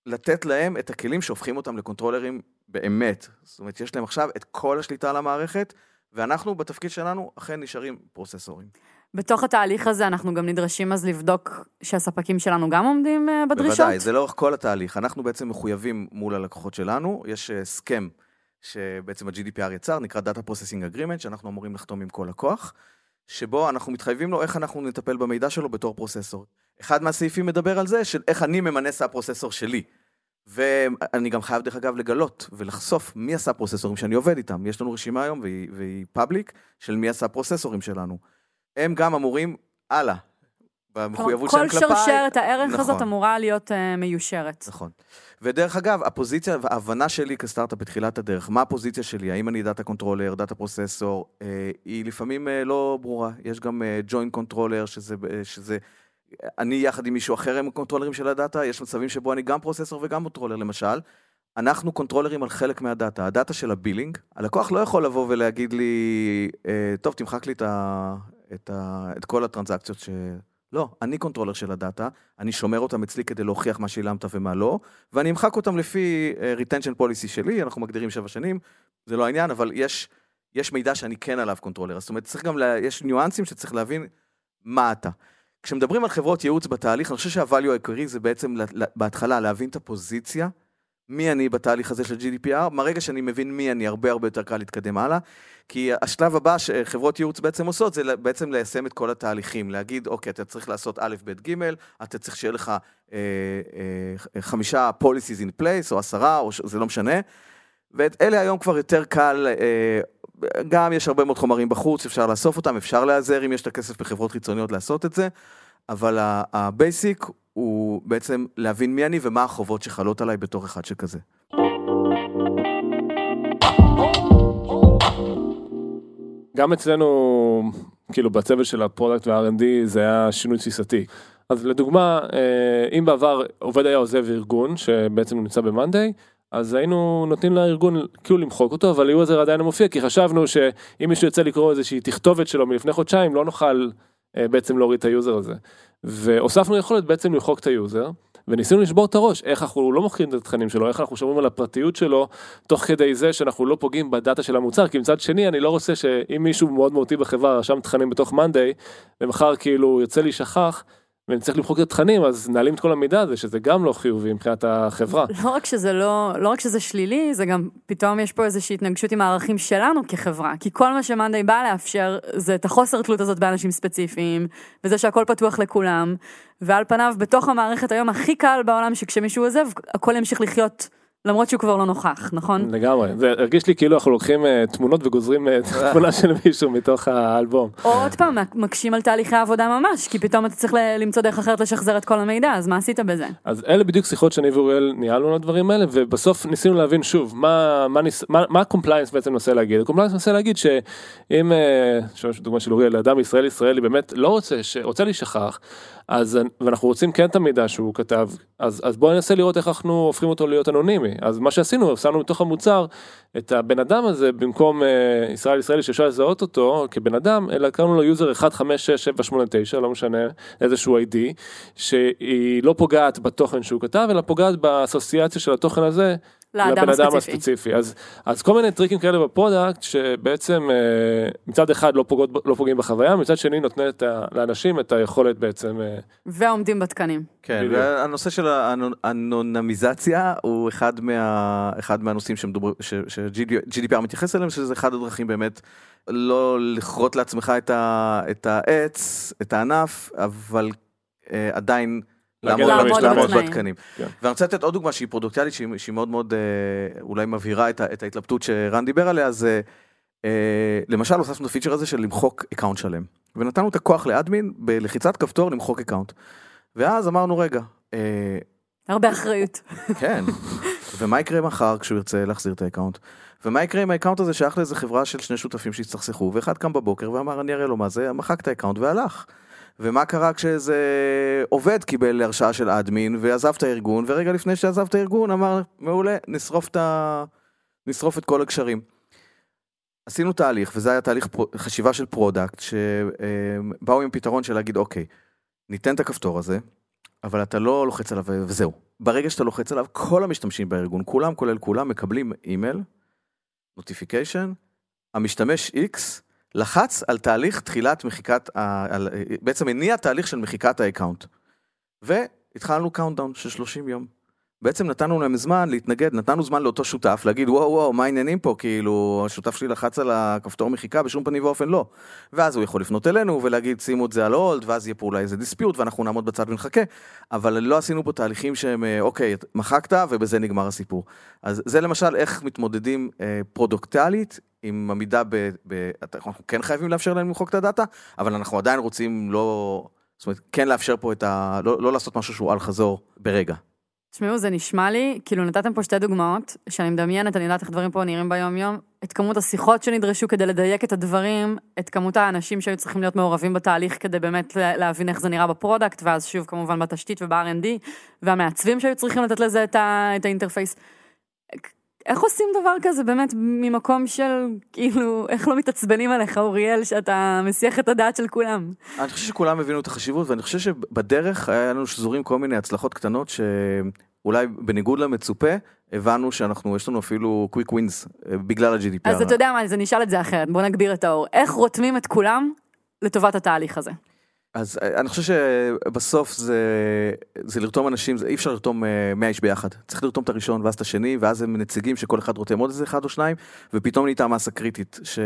לתת להם את הכלים שהופכים אותם לקונטרולרים באמת. זאת אומרת, יש להם עכשיו את כל השליטה על המערכת, ואנחנו בתפקיד שלנו אכן נשארים פרוססורים. בתוך התהליך הזה אנחנו גם נדרשים אז לבדוק שהספקים שלנו גם עומדים אה, בדרישות? בוודאי, זה לאורך כל התהליך. אנחנו בעצם מחויבים מול הלקוחות שלנו, יש אה, הסכם שבעצם ה-GDPR יצר, נקרא Data Processing Agreement, שאנחנו אמורים לחתום עם כל לקוח, שבו אנחנו מתחייבים לו איך אנחנו נטפל במידע שלו בתור processor. אחד מהסעיפים מדבר על זה, של איך אני ממנה sub processor שלי. ואני גם חייב דרך אגב לגלות ולחשוף מי ה sub פרוססורים שאני עובד איתם. יש לנו רשימה היום, והיא, והיא public, של מי ה sub פרוססורים שלנו. הם גם אמורים, הלאה, במחויבות שלהם כל כלפיי. שרשרת הערך נכון. הזאת אמורה להיות אה, מיושרת. נכון. ודרך אגב, הפוזיציה וההבנה שלי כסטארט-אפ בתחילת הדרך, מה הפוזיציה שלי, האם אני data controller, data processor, אה, היא לפעמים אה, לא ברורה. יש גם joint controller, שזה, אה, שזה, אני יחד עם מישהו אחר הם קונטרולרים של ה data, יש מצבים שבו אני גם processor וגם controller למשל. אנחנו קונטרולרים על חלק מה data, ה data של ה billing, הלקוח לא יכול לבוא ולהגיד לי, אה, טוב, תמחק לי את, ה, את, ה, את כל הטרנזקציות ש... לא, אני controller של ה data, אני שומר אותם אצלי כדי להוכיח מה שילמת ומה לא, ואני אמחק אותם לפי uh, retention policy שלי, אנחנו מגדירים שבע שנים, זה לא העניין, אבל יש, יש מידע שאני כן עליו controller, זאת אומרת, צריך גם, לה, יש ניואנסים שצריך להבין מה אתה. כשמדברים על חברות ייעוץ בתהליך, אני חושב שה value העיקרי זה בעצם לה- בהתחלה להבין את הפוזיציה, מי אני בתהליך הזה של GDPR, מהרגע שאני מבין מי אני, הרבה הרבה יותר קל להתקדם הלאה, כי השלב הבא שחברות ייעוץ בעצם עושות, זה בעצם ליישם את כל התהליכים, להגיד, אוקיי, אתה צריך לעשות א', ב', ג', אתה צריך שיהיה לך אה, אה, חמישה policies in place, או עשרה, או. זה לא משנה. ואת אלה היום כבר יותר קל, אה, גם יש הרבה מאוד חומרים בחוץ, אפשר לאסוף אותם, אפשר להיעזר אם יש את הכסף בחברות חיצוניות לעשות את זה, אבל ה basic הוא בעצם להבין מי אני ומה החובות שחלות עליי בתור אחד שכזה. גם אצלנו, כאילו בצוות של ה product וה-R&D זה היה שינוי תפיסתי. אז לדוגמה, אה, אם בעבר עובד היה עוזב ארגון שבעצם נמצא ב-Monday, אז היינו נותנים לארגון כאילו למחוק אותו, אבל ה user עדיין מופיע, כי חשבנו שאם מישהו רוצה לקרוא איזושהי תכתובת שלו מלפני חודשיים, לא נוכל אה, בעצם להוריד את ה user הזה. והוספנו יכולת בעצם למחוק את ה user, וניסינו לשבור את הראש, איך אנחנו לא מוחקים את התכנים שלו, איך אנחנו שומרים על הפרטיות שלו, תוך כדי זה שאנחנו לא פוגעים ב data של המוצר, כי מצד שני אני לא רוצה שאם מישהו מאוד מהותי בחברה רשם תכנים בתוך Monday, ומחר כאילו רוצה להישכח, ואני צריך למחוק את התכנים, אז נעלים את כל המידע הזה, שזה גם לא חיובי מבחינת החברה. לא רק שזה לא, לא רק שזה שלילי, זה גם פתאום יש פה איזושהי התנגשות עם הערכים שלנו כחברה. כי כל מה שמאנדיי בא לאפשר זה את החוסר תלות הזאת באנשים ספציפיים, וזה שהכל פתוח לכולם, ועל פניו בתוך המערכת היום הכי קל בעולם שכשמישהו עוזב, הכל ימשיך לחיות למרות שהוא כבר לא נוכח, נכון? לגמרי, זה הרגיש לי כאילו אנחנו לוקחים אה, תמונות וגוזרים אה, תמונה של מישהו מתוך האלבום. או עוד פעם, מקשים על תהליכי העבודה ממש, כי פתאום אתה צריך למצוא דרך אחרת לשחזר את כל המידע, אז מה עשית בזה? אז אלה בדיוק שיחות שאני ואוריאל ניהלנו על הדברים האלה ובסוף ניסינו להבין שוב מה מה ניס- מה מה ה compliance בעצם מנסה להגיד. ה compliance מנסה להגיד שאם אה, שוב, דוגמה של אוריאל אדם ישראל ישראלי באמת לא רוצה שרוצה להישכח אז ואנחנו רוצים כן את המידע שהוא כתב אז אז בואו ננסה לראות איך אנחנו הופכים אותו להיות אנונימי. אז מה שעשינו שמנו בתוך המוצר את הבן אדם הזה במקום אה, ישראל ישראלי שאפשר לזהות אותו כבן אדם אלא קראנו לו user 156789 לא משנה איזשהו ID שהיא לא פוגעת בתוכן שהוא כתב אלא פוגעת באסוציאציה של התוכן הזה לאדם לבן אדם הספציפי. הספציפי אז אז כל מיני טריקים כאלה ב product שבעצם אה, מצד אחד לא פוגעות לא פוגעים בחוויה מצד שני נותנת ה- לאנשים את היכולת בעצם אה, ועומדים בתקנים. כן, בדיוק. והנושא של האנונימיזציה הוא אחד, מה, אחד מהנושאים ש-GDPR מתייחס אליהם, שזה אחד הדרכים באמת לא לכרות לעצמך את, ה, את העץ, את הענף, אבל אה, עדיין לעמוד. בתקנים. כן. ואני רוצה לתת עוד דוגמה שהיא פרודוקטיאלית, שהיא, שהיא מאוד מאוד אה, אולי מבהירה את, ההתלבטות שרן דיבר עליה, זה אה, למשל הוספנו את ה feature הזה של למחוק account שלם. ונתנו את הכוח לאדמין בלחיצת כפתור למחוק account. ואז אמרנו רגע, אה, הרבה אחריות. כן, ומה יקרה מחר כשהוא ירצה להחזיר את ה account? ומה יקרה אם ה account הזה שייך לאיזה חברה של שני שותפים שהסתכסכו, ואחד קם בבוקר ואמר אני אראה לו מה זה, מחק את ה account והלך. ומה קרה כשאיזה עובד קיבל הרשאה של אדמין ועזב את הארגון, ורגע לפני שעזב את הארגון אמר, מעולה, נשרוף את, ה... נשרוף את כל הקשרים. עשינו תהליך, וזה היה תהליך פרו- חשיבה של product, שבאו עם פתרון של להגיד, אוקיי, ניתן את הכפתור הזה, אבל אתה לא לוחץ עליו וזהו. ברגע שאתה לוחץ עליו, כל המשתמשים בארגון, כולם כולל כולם, מקבלים אימייל, notification, המשתמש X לחץ על תהליך תחילת מחיקת, על, בעצם הניע תהליך של מחיקת ה account. והתחלנו countdown של 30 יום. בעצם נתנו להם זמן להתנגד, נתנו זמן לאותו שותף להגיד וואו וואו מה העניינים פה כאילו השותף שלי לחץ על הכפתור מחיקה בשום פנים ואופן לא. ואז הוא יכול לפנות אלינו ולהגיד שימו את זה על hold ואז יהיה פה אולי איזה dispute ואנחנו נעמוד בצד ונחכה. אבל לא עשינו פה תהליכים שהם אה, אוקיי מחקת ובזה נגמר הסיפור. אז זה למשל איך מתמודדים אה, פרודוקטלית עם עמידה ב... ב אנחנו כן חייבים לאפשר להם למחוק את ה data אבל אנחנו עדיין רוצים לא... זאת אומרת כן לאפשר פה את ה... לא, לא לעשות משהו שהוא על חזור ברגע. תשמעו, זה נשמע לי, כאילו נתתם פה שתי דוגמאות, שאני מדמיינת, אני יודעת איך דברים פה נראים ביום-יום, את כמות השיחות שנדרשו כדי לדייק את הדברים, את כמות האנשים שהיו צריכים להיות מעורבים בתהליך כדי באמת לה- להבין איך זה נראה ב product, ואז שוב כמובן בתשתית וב-R&D, והמעצבים שהיו צריכים לתת לזה את, ה- את ה interface. איך עושים דבר כזה באמת ממקום של, כאילו, איך לא מתעצבנים עליך, אוריאל, שאתה מסיח את הדעת של כולם? אני חושב שכולם הבינו את החשיבות, ואני חושב שבדרך היה לנו שזורים כל מיני הצלחות קטנות, שאולי בניגוד למצופה, הבנו שאנחנו, יש לנו אפילו quick wins בגלל ה-GDPR. אז אתה יודע מה, אז אני אשאל את זה אחרת, בוא נגביר את האור. איך רותמים את כולם לטובת התהליך הזה? אז אה, אני חושב שבסוף זה, זה לרתום אנשים, זה, אי אפשר לרתום אה, 100 איש ביחד. צריך לרתום את הראשון ואז את השני, ואז הם נציגים שכל אחד רותם עוד איזה אחד או שניים, ופתאום נהייתה מסה קריטית, ש...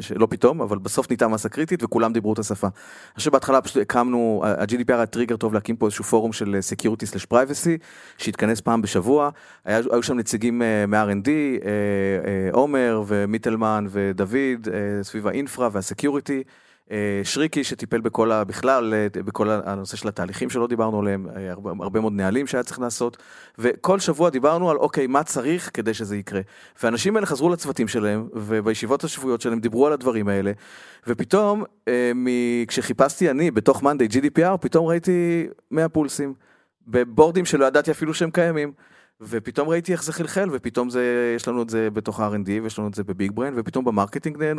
שלא פתאום, אבל בסוף נהייתה מסה קריטית וכולם דיברו את השפה. אני חושב שבהתחלה פשוט הקמנו, ה-GDPR היה טריגר טוב להקים פה איזשהו פורום של אה, Security/Privacy, שהתכנס פעם בשבוע, היה, היו שם נציגים אה, מ-R&D, אה, אה, עומר ומיטלמן ודוד, אה, סביב האינפרה והסקיוריטי. אה, שריקי שטיפל בכל ה... בכלל, אה, בכל הנושא של התהליכים שלא דיברנו עליהם, אה, הרבה, הרבה מאוד נהלים שהיה צריך לעשות, וכל שבוע דיברנו על אוקיי, מה צריך כדי שזה יקרה. והאנשים האלה חזרו לצוותים שלהם, ובישיבות השבועיות שלהם דיברו על הדברים האלה, ופתאום, אה, מ- כשחיפשתי אני בתוך Monday GDPR, פתאום ראיתי 100 pulse-ים, ב board-ים שלא ידעתי אפילו שהם קיימים. ופתאום ראיתי איך זה חלחל, ופתאום זה, יש לנו את זה בתוך ה-R&D, ויש לנו את זה ב Big Brain, ופתאום ב marketing אה,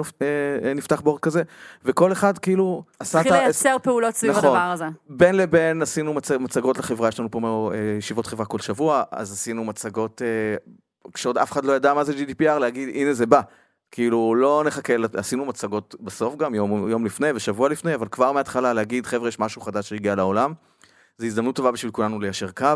אה, נפתח board כזה, וכל אחד כאילו עשה את התחיל ה... לייצר פעולות סביב נכון. הדבר הזה. בין לבין עשינו מצ... מצגות לחברה, יש לנו פה אה, ישיבות חברה כל שבוע, אז עשינו מצגות, כשעוד אף אחד לא ידע מה זה GDPR, להגיד הנה זה בא. כאילו לא נחכה, עשינו מצגות בסוף גם, יום, יום לפני ושבוע לפני, אבל כבר מההתחלה להגיד חבר'ה יש משהו חדש שהגיע לעולם. זו הזדמנות טובה בשביל כולנו ליישר קו,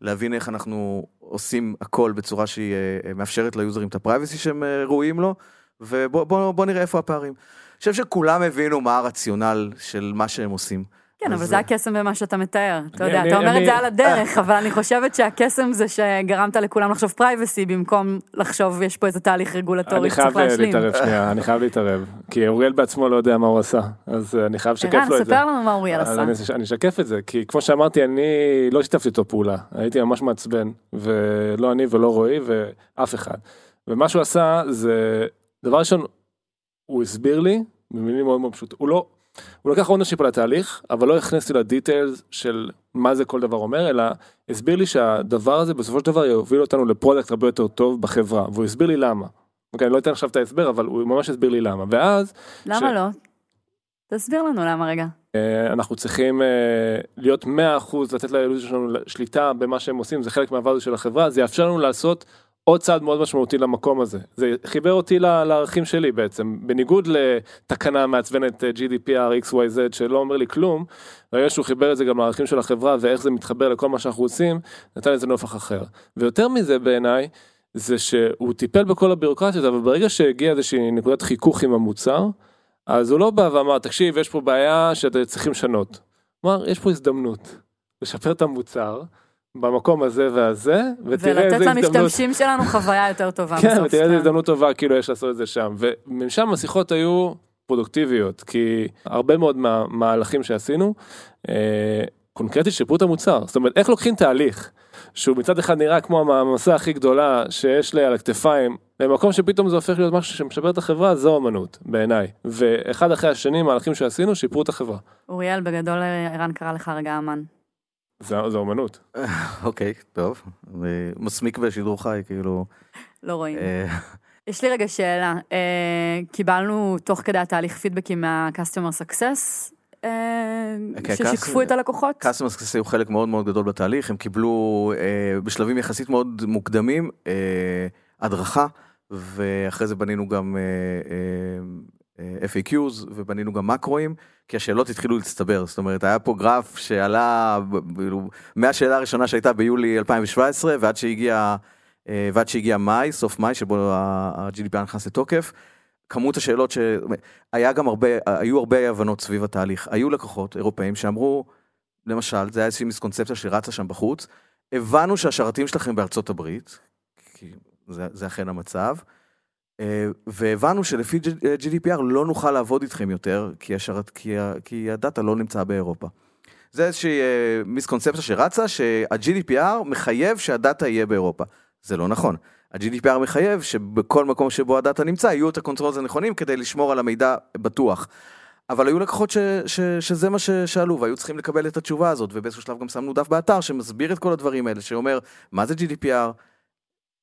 להבין איך אנחנו עושים הכל בצורה שהיא אה, אה, מאפשרת ל user-ים את ה privacy שהם אה, ראויים לו, ובוא בוא, בוא נראה איפה הפערים. אני חושב שכולם הבינו מה הרציונל של מה שהם עושים. כן, אבל זה הקסם במה שאתה מתאר. אתה אני- יודע, אני- אתה אומר את אני- זה על הדרך, אבל אני חושבת שהקסם זה שגרמת לכולם לחשוב פרייבסי, במקום לחשוב יש פה איזה תהליך רגולטורי אני שצריך חייב אה, להשלים. להתערב שנייה, אני חייב להתערב. כי אוריאל בעצמו לא יודע מה הוא עשה, אז אה, אני חייב לשקף לו את זה. ספר לנו מה אוריאל עשה. אני, אני אשקף את זה, כי כמו שאמרתי, אני לא שיתפתי אותו פעולה, הייתי ממש מעצבן, ולא אני ולא רועי ואף אחד. ומה שהוא עשה זה, דבר ראשון, הוא הסביר לי, במילים מאוד מאוד פשוטות, הוא לא, הוא לקח ownership על התהליך, אבל לא הכניס לי ל details של מה זה כל דבר אומר, אלא הסביר לי שהדבר הזה בסופו של דבר יוביל אותנו ל product הרבה יותר טוב בחברה, והוא הסביר לי למה. אוקיי, אני לא אתן עכשיו את ההסבר, אבל הוא ממש הסביר לי למה, ואז למה ש- לא? תסביר לנו למה רגע. אה, אנחנו צריכים אה, להיות 100% לתת ל user-ים שלנו שליטה במה שהם עושים, זה חלק מה value של החברה, זה יאפשר לנו לעשות עוד צעד מאוד משמעותי למקום הזה. זה חיבר אותי לערכים שלי בעצם, בניגוד לתקנה מעצבנת אה, GDPR XYZ שלא אומר לי כלום, ברגע שהוא חיבר את זה גם לערכים של החברה ואיך זה מתחבר לכל מה שאנחנו עושים, נתן לזה נופח אחר. ויותר מזה בעיניי, זה שהוא טיפל בכל הבירוקרטיות, אבל ברגע שהגיע איזושהי נקודת חיכוך עם המוצר, אז הוא לא בא ואמר, תקשיב, יש פה בעיה שאתם צריכים לשנות. אמר, יש פה הזדמנות לשפר את המוצר במקום הזה והזה, ותראה ולתת איזה הזדמנות. למשתמשים שלנו חוויה יותר טובה כן. ותראה איזה. הזדמנות טובה כאילו יש לעשות את זה שם. ומשם השיחות היו פרודוקטיביות, כי הרבה מאוד מהמהלכים שעשינו, אה, קונקרטית שיפרו את המוצר. זאת אומרת, איך לוקחים תהליך שהוא מצד אחד נראה כמו המעמסה הכי גדולה שיש לי על הכתפיים, למקום שפתאום זה הופך להיות משהו שמשפר את החברה, זו אמנות, בעיניי. ואחד אחרי השני, מהלכים שעשינו, שיפרו את החברה. אוריאל, בגדול ערן קרא לך רגע אמן. זה, זה אמנות. אוקיי, טוב. מסמיק בשידור חי, כאילו. לא רואים. אה, יש לי רגע שאלה. אה, קיבלנו תוך כדי התהליך פידבקים מה-customer success, אה, כן, ששיקפו את הלקוחות? customer success היו חלק מאוד מאוד גדול בתהליך, הם קיבלו אה, בשלבים יחסית מאוד מוקדמים אה, הדרכה, ואחרי זה בנינו גם אה, אה, אה, FAQs ובנינו גם מקרואים, כי השאלות התחילו להצטבר, זאת אומרת היה פה גרף שעלה כאילו, מהשאלה הראשונה שהייתה ביולי 2017 ועד שהגיע, אה, ועד שהגיע מאי, סוף מאי, שבו ה-GDPR נכנס לתוקף. כמות השאלות שהיה גם הרבה, היו הרבה הבנות סביב התהליך. היו לקוחות אירופאים שאמרו, למשל, זה היה איזושהי מיסקונספציה שרצה שם בחוץ, הבנו שהשרתים שלכם בארצות הברית, כי זה, זה אכן המצב, והבנו שלפי GDPR לא נוכל לעבוד איתכם יותר, כי, השרת, כי, כי ה data לא נמצא באירופה. זה איזושהי אה, מיסקונספציה שרצה, שה-GDPR מחייב שה data יהיה באירופה. זה לא נכון. ה-GDPR מחייב שבכל מקום שבו ה data נמצא יהיו את ה controls הנכונים כדי לשמור על המידע בטוח. אבל היו לקוחות ש, ש, שזה מה ששאלו והיו צריכים לקבל את התשובה הזאת ובאיזשהו שלב גם שמנו דף באתר שמסביר את כל הדברים האלה שאומר מה זה GDPR,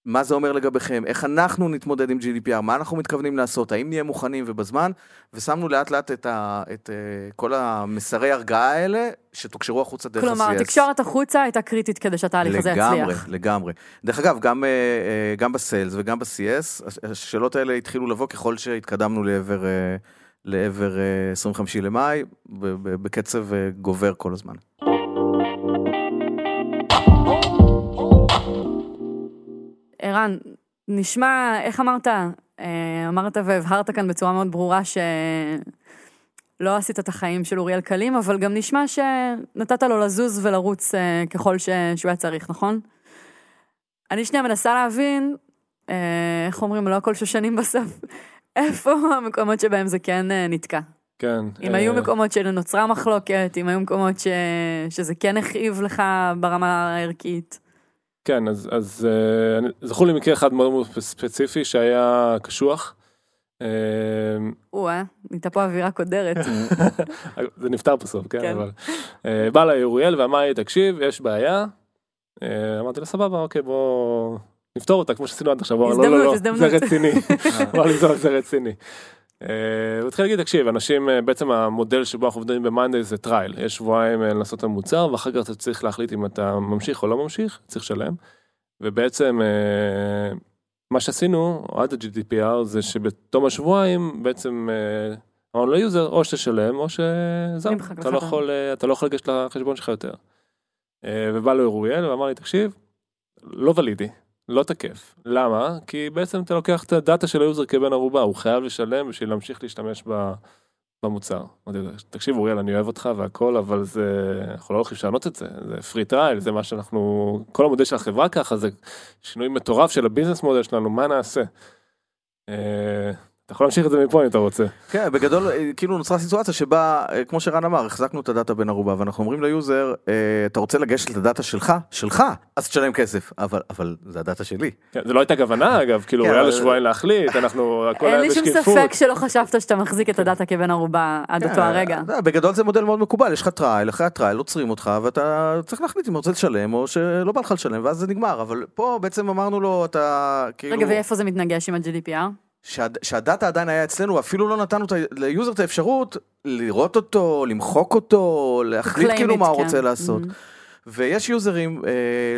מה זה אומר לגביכם, איך אנחנו נתמודד עם GDPR, מה אנחנו מתכוונים לעשות, האם נהיה מוכנים ובזמן, ושמנו לאט לאט את, ה, את uh, כל המסרי הרגעה האלה שתוקשרו החוצה דרך ה-CS. כלומר, התקשורת החוצה הייתה קריטית כדי שהתהליך הזה לגמרי, יצליח. לגמרי. דרך אגב, גם, אה, גם בסיילס וגם ב-CS, הש- השאלות האלה התחילו לבוא ככל שהתקדמנו לעבר, אה, לעבר אה, 25 למאי, בקצב גובר כל הזמן. ערן, נשמע, איך אמרת? אה, אמרת והבהרת כאן בצורה מאוד ברורה שלא עשית את החיים של אוריאל קלים, אבל גם נשמע שנתת לו לזוז ולרוץ אה, ככל ש... שהוא היה צריך, נכון? אני שנייה מנסה להבין, אה, איך אומרים, לא הכל שושנים בסוף, איפה המקומות שבהם זה כן נתקע. כן. אם היו מקומות שנוצרה מחלוקת, אם היו מקומות ש... שזה כן הכאיב לך ברמה הערכית. כן, אז, אז אה, זכור לי מקרה אחד מאוד מאוד ספציפי שהיה קשוח. אה, או-אה, נהייתה פה אווירה קודרת. זה נפתר בסוף, כן, כן. אבל... אה, בא אליי אוריאל ואמר לי, תקשיב, יש בעיה. אה, אמרתי לו, סבבה, אוקיי, בוא נפתור אותה כמו שעשינו עד עכשיו. לא, לא, לא, הזדמנות, זה הזדמנות." רציני. אמר לי, "זהו, זה רציני. אה, הוא התחיל להגיד, תקשיב, אנשים, אה, בעצם המודל שבו אנחנו עובדים ב-Monday זה trial. יש שבועיים אה, לנסות את המוצר, ואחר כך אתה צריך להחליט אם אתה ממשיך או לא ממשיך, צריך לשלם. ובעצם מה שעשינו עד ה-GDPR זה שבתום השבועיים בעצם אמרנו ל user או שתשלם או שזהו, אתה לא. יכול, אתה לא יכול לגשת לחשבון שלך יותר. ובא לו אוריאל ואמר לי תקשיב, לא valid, לא תקף. למה? כי בעצם אתה לוקח את ה data של ה user כבן ערובה, הוא חייב לשלם בשביל להמשיך להשתמש ב- במוצר. תקשיב אוריאל, אני אוהב אותך והכל, אבל זה, אנחנו לא הולכים לשנות את זה, זה free trial, זה מה שאנחנו, כל המודל של החברה ככה, זה שינוי מטורף של ה business model שלנו, מה נעשה? אתה יכול להמשיך את זה מפה אם אתה רוצה. כן, בגדול, אה, כאילו נוצרה סיטואציה שבה, אה, כמו שרן אמר, החזקנו את ה data בן ערובה, ואנחנו אומרים ל user, אה, אתה רוצה לגשת לדאטה שלך? שלך, אז תשלם כסף. אבל, אבל זה הדאטה שלי. כן, זה לא הייתה כוונה אגב, כאילו כן, היה אבל- לשבועיים להחליט, אנחנו, הכל אין היה לי שום בשקיפות. ספק שלא חשבת שאתה מחזיק את הדאטה כבן ערובה עד אותו כן, הרגע. אתה יודע, בגדול זה מודל מאוד מקובל, יש לך trial, אחרי ה trial עוצרים אותך, ואתה צריך להחליט אם אתה רוצה לשלם או שלא בא לך לשלם, ואז זה נגמר. אבל פה בעצם אמרנו לו, אתה כאילו... רגע, ואיפה זה מתנגש עם ה-GDPR? שהד- שהדאטה עדיין היה אצלנו, אפילו לא נתנו ליוזר את האפשרות לראות אותו, למחוק אותו, להחליט כאילו מה הוא כן. רוצה לעשות. Mhm. ויש יוזרים, אה,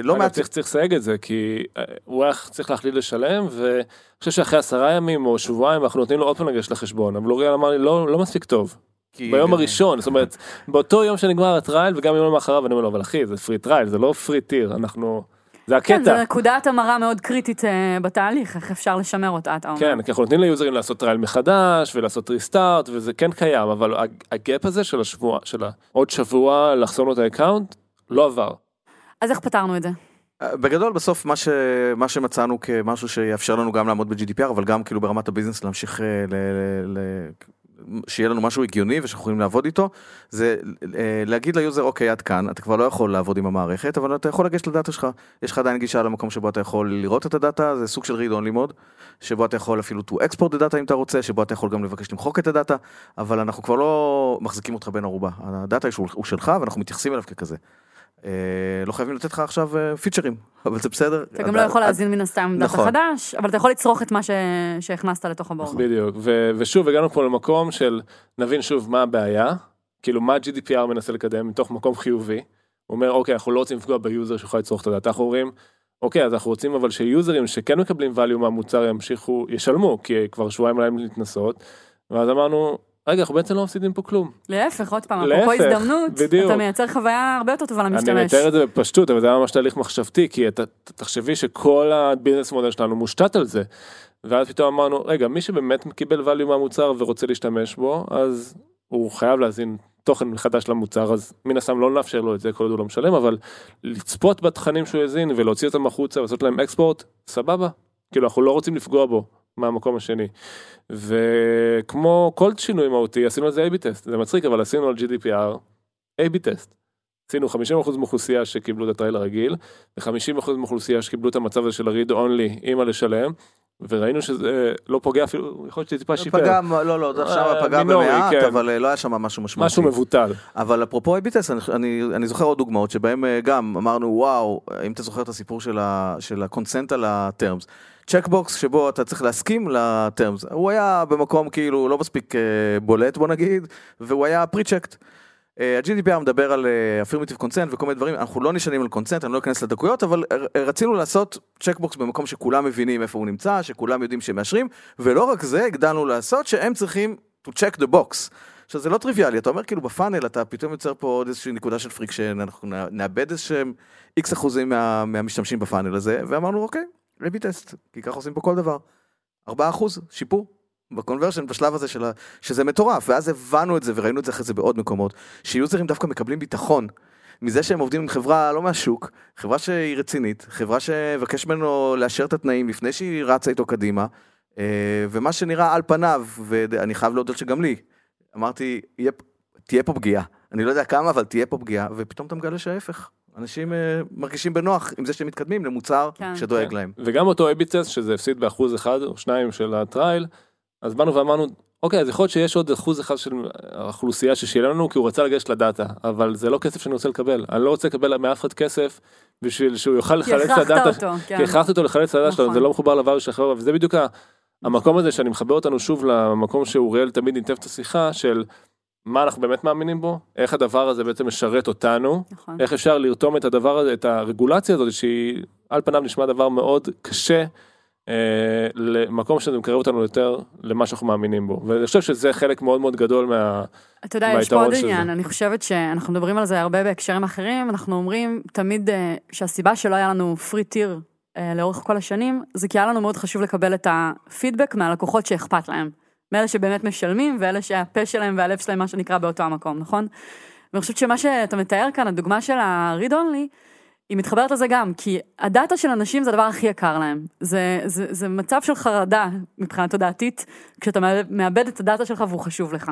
לא מעט... צריך, צריך לסייג את זה, כי אה, הוא היה צריך להחליט לשלם, ואני חושב שאחרי עשרה ימים או שבועיים אנחנו נותנים לו עוד פעם לגשת לחשבון, אבל אוריאל אמר לי, לא, לא מספיק טוב. כי- ביום הראשון, זאת אומרת, באותו יום שנגמר ה trial וגם יום אחריו, אני אומר לו, אבל אחי, זה free trial, זה לא free tier, אנחנו... זה כן, זו הקטע. נקודת המרה מאוד קריטית אה, בתהליך, איך אפשר לשמר אותה, אתה אומר. כן, כי אנחנו נותנים ליוזרים לעשות trial מחדש ולעשות restart וזה כן קיים, אבל הג- ה gap הזה של השבוע, של העוד שבוע לחסום לו את ה account, לא עבר. אז איך פתרנו את זה? בגדול בסוף מה, ש... מה שמצאנו כמשהו שיאפשר לנו גם לעמוד ב-GDPR אבל גם כאילו ברמת ה business להמשיך אה, ל... ל... ל... שיהיה לנו משהו הגיוני ושאנחנו יכולים לעבוד איתו זה אה, להגיד ליוזר אוקיי עד כאן אתה כבר לא יכול לעבוד עם המערכת אבל אתה יכול לגשת לדאטה שלך יש לך עדיין גישה למקום שבו אתה יכול לראות את הדאטה זה סוג של read only mode שבו אתה יכול אפילו to export את הדאטה אם אתה רוצה שבו אתה יכול גם לבקש למחוק את הדאטה אבל אנחנו כבר לא מחזיקים אותך בן ערובה הדאטה הוא שלך ואנחנו מתייחסים אליו ככזה. אה, לא חייבים לתת לך עכשיו אה, פיצ'רים אבל זה בסדר. אתה גם לא יכול להזין מן הסתם דאטה נכון. חדש, אבל אתה יכול לצרוך את מה ש- שהכנסת לתוך הבור. בדיוק, ו- ושוב הגענו פה למקום של נבין שוב מה הבעיה, כאילו מה GDPR מנסה לקדם מתוך מקום חיובי. הוא אומר אוקיי אנחנו לא רוצים לפגוע ביוזר שיכול לצרוך את הדאטה, אנחנו אומרים אוקיי אז אנחנו רוצים אבל שיוזרים שכן מקבלים value מהמוצר ימשיכו, ישלמו, כי כבר שבועיים להם להתנסות, ואז אמרנו רגע אנחנו בעצם לא מפסידים פה כלום. להפך, עוד פעם, אפרופו הזדמנות, בדיוק. אתה מייצר חוויה הרבה יותר טובה אני למשתמש. מתאר את זה בפשטות אבל זה היה ממש תהליך מחשבתי כי אתה תחשבי שכל ה business model שלנו מושתת על זה. ואז פתאום אמרנו רגע מי שבאמת קיבל value מהמוצר ורוצה להשתמש בו אז הוא חייב להזין תוכן מחדש למוצר אז מן הסתם לא נאפשר לו את זה כל עוד הוא לא משלם אבל לצפות בתכנים שהוא הזין ולהוציא אותם החוצה ולעשות להם אקספורט סבבה כאילו אנחנו לא רוצים לפגוע בו מהמקום השני. וכמו כל שינוי מהותי עשינו על זה A-B טסט זה מצחיק אבל עשינו על GDPR A-B טסט. עשינו 50% מאוכלוסייה שקיבלו את הטרייל הרגיל ו-50% מאוכלוסייה שקיבלו את המצב הזה של ה-read only עם הלשלם וראינו שזה לא פוגע אפילו יכול להיות שזה טיפה שיפר פגע, לא, לא, עכשיו אה, פגע במעט, כן. אבל אה, לא היה שם משהו משמעותי. משהו מבוטל. אבל אפרופו A/B tests, אני, אני, אני זוכר עוד דוגמאות שבהם אה, גם אמרנו, וואו, אם אתה זוכר את הסיפור של, ה, של ה consent על ה terms. checkbox שבו אתה צריך להסכים ל terms, הוא היה במקום כאילו לא מספיק אה, בולט בוא נגיד, והוא היה pre-checked. ה-GDPR מדבר על affirmative consent וכל מיני דברים, אנחנו לא נשענים על consent, אני לא אכנס לדקויות, אבל אה, רצינו לעשות checkbox במקום שכולם מבינים איפה הוא נמצא, שכולם יודעים שהם מאשרים, ולא רק זה, הגדלנו לעשות שהם צריכים to check the box. עכשיו זה לא טריוויאלי, אתה אומר כאילו ב funnel אתה פתאום יוצר פה עוד איזושהי נקודה של friction, אנחנו נאבד איזשהם איקס אחוזים מה, מהמשתמשים ב funnel הזה, ואמרנו אוקיי, A/B test, כי ככה עושים פה כל דבר. 4 אחוז, שיפור. ב conversion בשלב הזה של ה... שזה מטורף, ואז הבנו את זה וראינו את זה אחרי זה בעוד מקומות, שיוזרים דווקא מקבלים ביטחון מזה שהם עובדים עם חברה לא מהשוק, חברה שהיא רצינית, חברה שמבקש ממנו לאשר את התנאים לפני שהיא רצה איתו קדימה, אה, ומה שנראה על פניו, ואני חייב להודות שגם לי, אמרתי, תהיה פה פגיעה. אני לא יודע כמה, אבל תהיה פה פגיעה, ופתאום אתה מגלה שההפך. אנשים אה, מרגישים בנוח עם זה שהם מתקדמים למוצר כן. שדואג להם. וגם אותו טסט שזה הפסיד באחוז אחד או שניים של הטרייל, אז באנו ואמרנו, אוקיי, אז יכול להיות שיש עוד אחוז אחד של האוכלוסייה ששילם לנו כי הוא רצה לגשת לדאטה, אבל זה לא כסף שאני רוצה לקבל, אני לא רוצה לקבל מאף אחד כסף בשביל שהוא יוכל כי לחלץ את הכרחת הדאטה, אותו, כן. כי הכרחתי אותו לחלץ את הדאטה שלו, נכון. זה לא מחובר לבר של החברה, וזה בדיוק המקום הזה שאני מחבר אותנו שוב למקום שאוריאל תמיד ניתב את השיחה של מה אנחנו באמת מאמינים בו, איך הדבר הזה בעצם משרת אותנו, נכון. איך אפשר לרתום את הדבר הזה, את הרגולציה הזאת שהיא על פניו נשמע דבר מאוד קשה. אה, למקום שזה מקרב אותנו יותר למה שאנחנו מאמינים בו ואני חושב שזה חלק מאוד מאוד גדול מה... אתה יודע, יש פה עוד של עניין. אני חושבת שאנחנו מדברים על זה הרבה בהקשרים אחרים, אנחנו אומרים תמיד אה, שהסיבה שלא היה לנו פרי טיר לאורך כל השנים, זה כי היה לנו מאוד חשוב לקבל את הפידבק מהלקוחות שאכפת להם. מאלה שבאמת משלמים ואלה שהפה שלהם והלב שלהם מה שנקרא באותו המקום, נכון? ואני חושבת שמה שאתה מתאר כאן, הדוגמה של ה-read only, היא מתחברת לזה גם, כי הדאטה של אנשים זה הדבר הכי יקר להם. זה, זה, זה מצב של חרדה מבחינה תודעתית, כשאתה מאבד את הדאטה שלך והוא חשוב לך.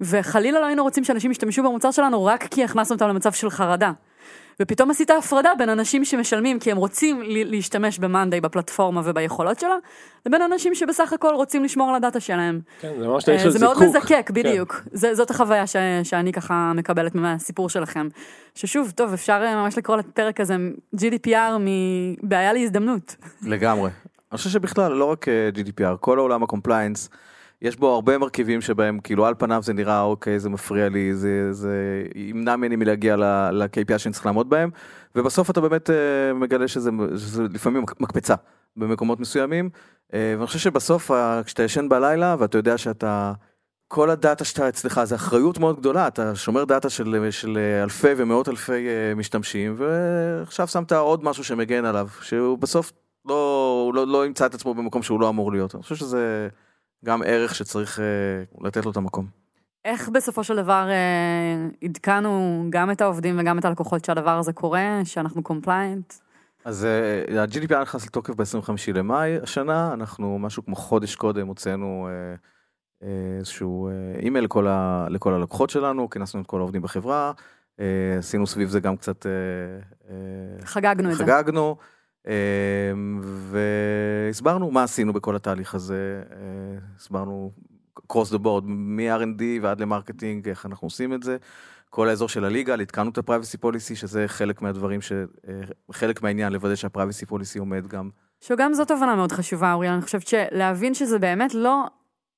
וחלילה לא היינו רוצים שאנשים ישתמשו במוצר שלנו רק כי הכנסנו אותם למצב של חרדה. ופתאום עשית הפרדה בין אנשים שמשלמים כי הם רוצים להשתמש במאנדיי בפלטפורמה וביכולות שלה, לבין אנשים שבסך הכל רוצים לשמור על הדאטה שלהם. כן, זה ממש תהליך של זה זיקוק. מאוד מזקק, כן. בדיוק. זה, זאת החוויה ש, שאני ככה מקבלת מהסיפור שלכם. ששוב, טוב, אפשר אה, ממש לקרוא לפרק הזה GDPR מבעיה להזדמנות. לגמרי. אני חושב שבכלל, לא רק אה, GDPR, כל העולם ה compliance, יש בו הרבה מרכיבים שבהם, כאילו על פניו זה נראה, אוקיי, זה מפריע לי, זה, זה ימנע ממני מלהגיע ל-KPI שאני צריך לעמוד בהם, ובסוף אתה באמת אה, מגלה שזה, שזה לפעמים מקפצה במקומות מסוימים, אה, ואני חושב שבסוף, אה, כשאתה ישן בלילה ואתה יודע שאתה... כל הדאטה שאתה אצלך זה אחריות מאוד גדולה, אתה שומר דאטה של, של אלפי ומאות אלפי משתמשים, ועכשיו שמת עוד משהו שמגן עליו, שהוא בסוף לא, לא, לא ימצא את עצמו במקום שהוא לא אמור להיות. אני חושב שזה גם ערך שצריך אה, לתת לו את המקום. איך בסופו של דבר אה, עדכנו גם את העובדים וגם את הלקוחות שהדבר הזה קורה, שאנחנו compliant? אז אה, ה-GDPR נכנס לתוקף ב-25 למאי השנה, אנחנו משהו כמו חודש קודם הוצאנו איזשהו אימייל לכל, ה, לכל הלקוחות שלנו, כינסנו את כל העובדים בחברה, עשינו סביב זה גם קצת... חגגנו את זה. חגגנו, והסברנו מה עשינו בכל התהליך הזה, אה, הסברנו cross the board, מ-R&D ועד ל marketing, איך אנחנו עושים את זה. כל האזור של ה legal, עדכנו את ה-privacy policy, שזה חלק מהדברים, ש... אה, חלק מהעניין, לוודא שה-privacy policy עומד גם. שגם זאת הבנה מאוד חשובה, אוריאל. אני חושבת שלהבין שזה באמת לא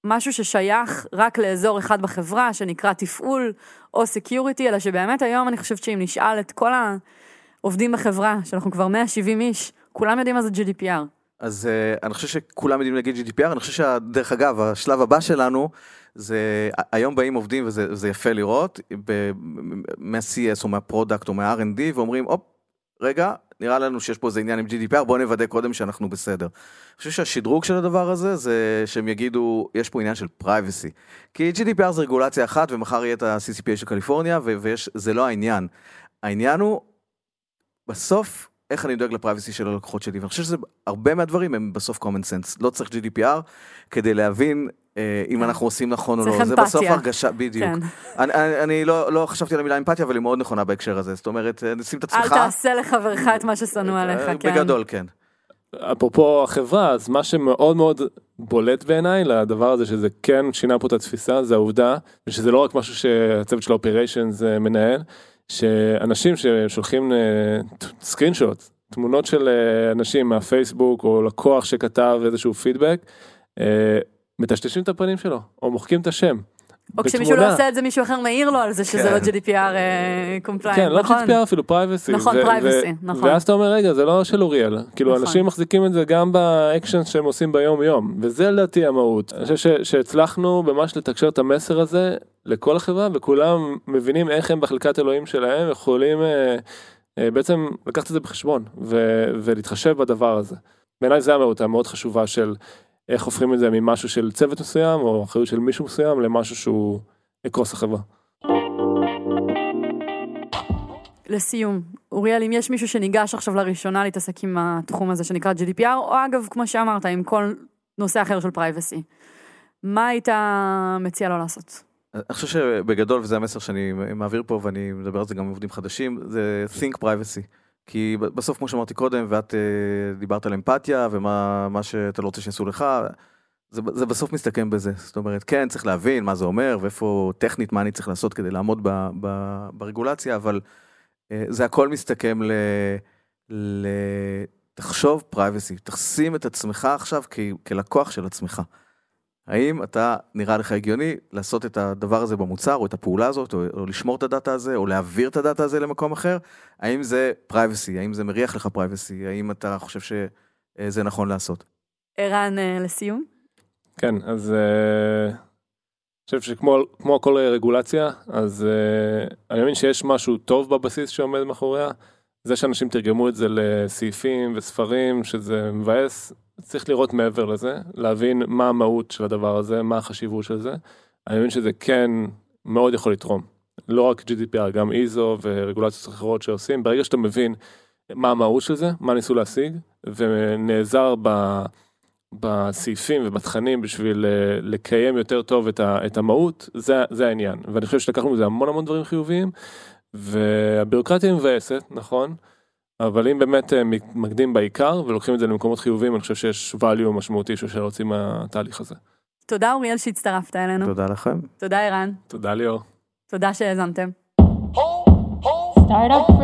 משהו ששייך רק לאזור אחד בחברה, שנקרא תפעול או security, אלא שבאמת היום אני חושבת שאם נשאל את כל העובדים בחברה, שאנחנו כבר 170 איש, כולם יודעים מה זה GDPR. אז uh, אני חושב שכולם יודעים להגיד GDPR, אני חושב שדרך אגב, השלב הבא שלנו, זה היום באים עובדים וזה זה יפה לראות, ב- מה-CS או מה product או מה-R&D, ואומרים, הופ, רגע, נראה לנו שיש פה איזה עניין עם GDPR, בואו נוודא קודם שאנחנו בסדר. אני חושב שהשדרוג של הדבר הזה, זה שהם יגידו, יש פה עניין של privacy. כי GDPR זה רגולציה אחת, ומחר יהיה את ה-CCPA של קליפורניה, וזה לא העניין. העניין הוא, בסוף, איך אני דואג ל privacy של הלקוחות שלי, ואני חושב שזה, הרבה מהדברים הם בסוף common sense, לא צריך GDPR כדי להבין אה, אם אנחנו עושים נכון או לא, זה בסוף. הרגשה, בדיוק. כן. אני, אני, אני לא, לא חשבתי על המילה אמפתיה, אבל היא מאוד נכונה בהקשר הזה, זאת אומרת, אה, שים את אל עצמך, תעשה לחברך את מה ששנוא עליך, אה, כן. בגדול כן. אפרופו החברה, אז מה שמאוד מאוד בולט בעיניי לדבר הזה שזה כן שינה פה את התפיסה, זה העובדה, ושזה לא רק משהו שהצוות של האופריישנס מנהל, שאנשים ששולחים סקרין שוט, תמונות של אה, אנשים מהפייסבוק או לקוח שכתב איזשהו פידבק, אה, מטשטשים את הפנים שלו, או מוחקים את השם. או כשמישהו לא. עושה את זה, מישהו אחר מעיר לו על זה שזה כן. לא GDPR compliant, כן, לא נכון? GDPR אפילו privacy. נכון, privacy, נכון. ואז אתה אומר, רגע, זה לא של אוריאל. כאילו, נכון. אנשים מחזיקים את זה גם באקשן שהם עושים ביום יום, וזה לדעתי המהות. אני חושב שהצלחנו ממש לתקשר את המסר הזה לכל החברה, וכולם מבינים איך הם בחלקת אלוהים שלהם יכולים אה, אה, בעצם לקחת את זה בחשבון, ולהתחשב בדבר הזה. בעיניי זה המהות המאוד חשובה של איך הופכים את זה ממשהו של צוות מסוים, או אחריות של מישהו מסוים, למשהו שהוא אקרוס החברה. לסיום, אוריאל, אם יש מישהו שניגש עכשיו לראשונה להתעסק עם התחום הזה שנקרא GDPR, או אגב, כמו שאמרת, עם כל נושא אחר של פרייבסי, מה היית מציע לו לעשות? אני חושב שבגדול, וזה המסר שאני מעביר פה, ואני מדבר על זה גם עם עובדים חדשים, זה think privacy. כי בסוף, כמו שאמרתי קודם, ואת אה, דיברת על אמפתיה, ומה מה שאתה לא רוצה שיעשו לך, זה, זה בסוף מסתכם בזה. זאת אומרת, כן, צריך להבין מה זה אומר, ואיפה טכנית, מה אני צריך לעשות כדי לעמוד ב, ב, ברגולציה, אבל אה, זה הכל מסתכם ל... ל... תחשוב privacy, תשים את עצמך עכשיו כ, כלקוח של עצמך. האם אתה נראה לך הגיוני לעשות את הדבר הזה במוצר, או את הפעולה הזאת, או, או לשמור את הדאטה הזה, או להעביר את הדאטה הזה למקום אחר? האם זה privacy? האם זה מריח לך privacy? האם אתה חושב שזה נכון לעשות? ערן, אה, לסיום? כן, אז אה, אני חושב שכמו כמו כל רגולציה, אז אה, אני מאמין שיש משהו טוב בבסיס שעומד מאחוריה, זה שאנשים תרגמו את זה לסעיפים וספרים, שזה מבאס, צריך לראות מעבר לזה, להבין מה המהות של הדבר הזה, מה החשיבות של זה. אני מבין שזה כן מאוד יכול לתרום. לא רק GDPR, גם איזו ורגולציות אחרות שעושים, ברגע שאתה מבין מה המהות של זה, מה ניסו להשיג, ונעזר ב... בסעיפים ובתכנים בשביל אה, לקיים יותר טוב את, ה, את המהות, זה, זה העניין. ואני חושב שלקחנו מזה המון המון דברים חיוביים, והבירוקרטיה מבאסת, נכון? אבל אם באמת אה, מתמקדים בעיקר ולוקחים את זה למקומות חיובים אני חושב שיש value משמעותי שאפשר להוציא מהתהליך הזה. תודה אוריאל שהצטרפת אלינו. תודה לכם. תודה ערן. תודה ליאור. תודה שהאזנתם. Oh, oh. startup.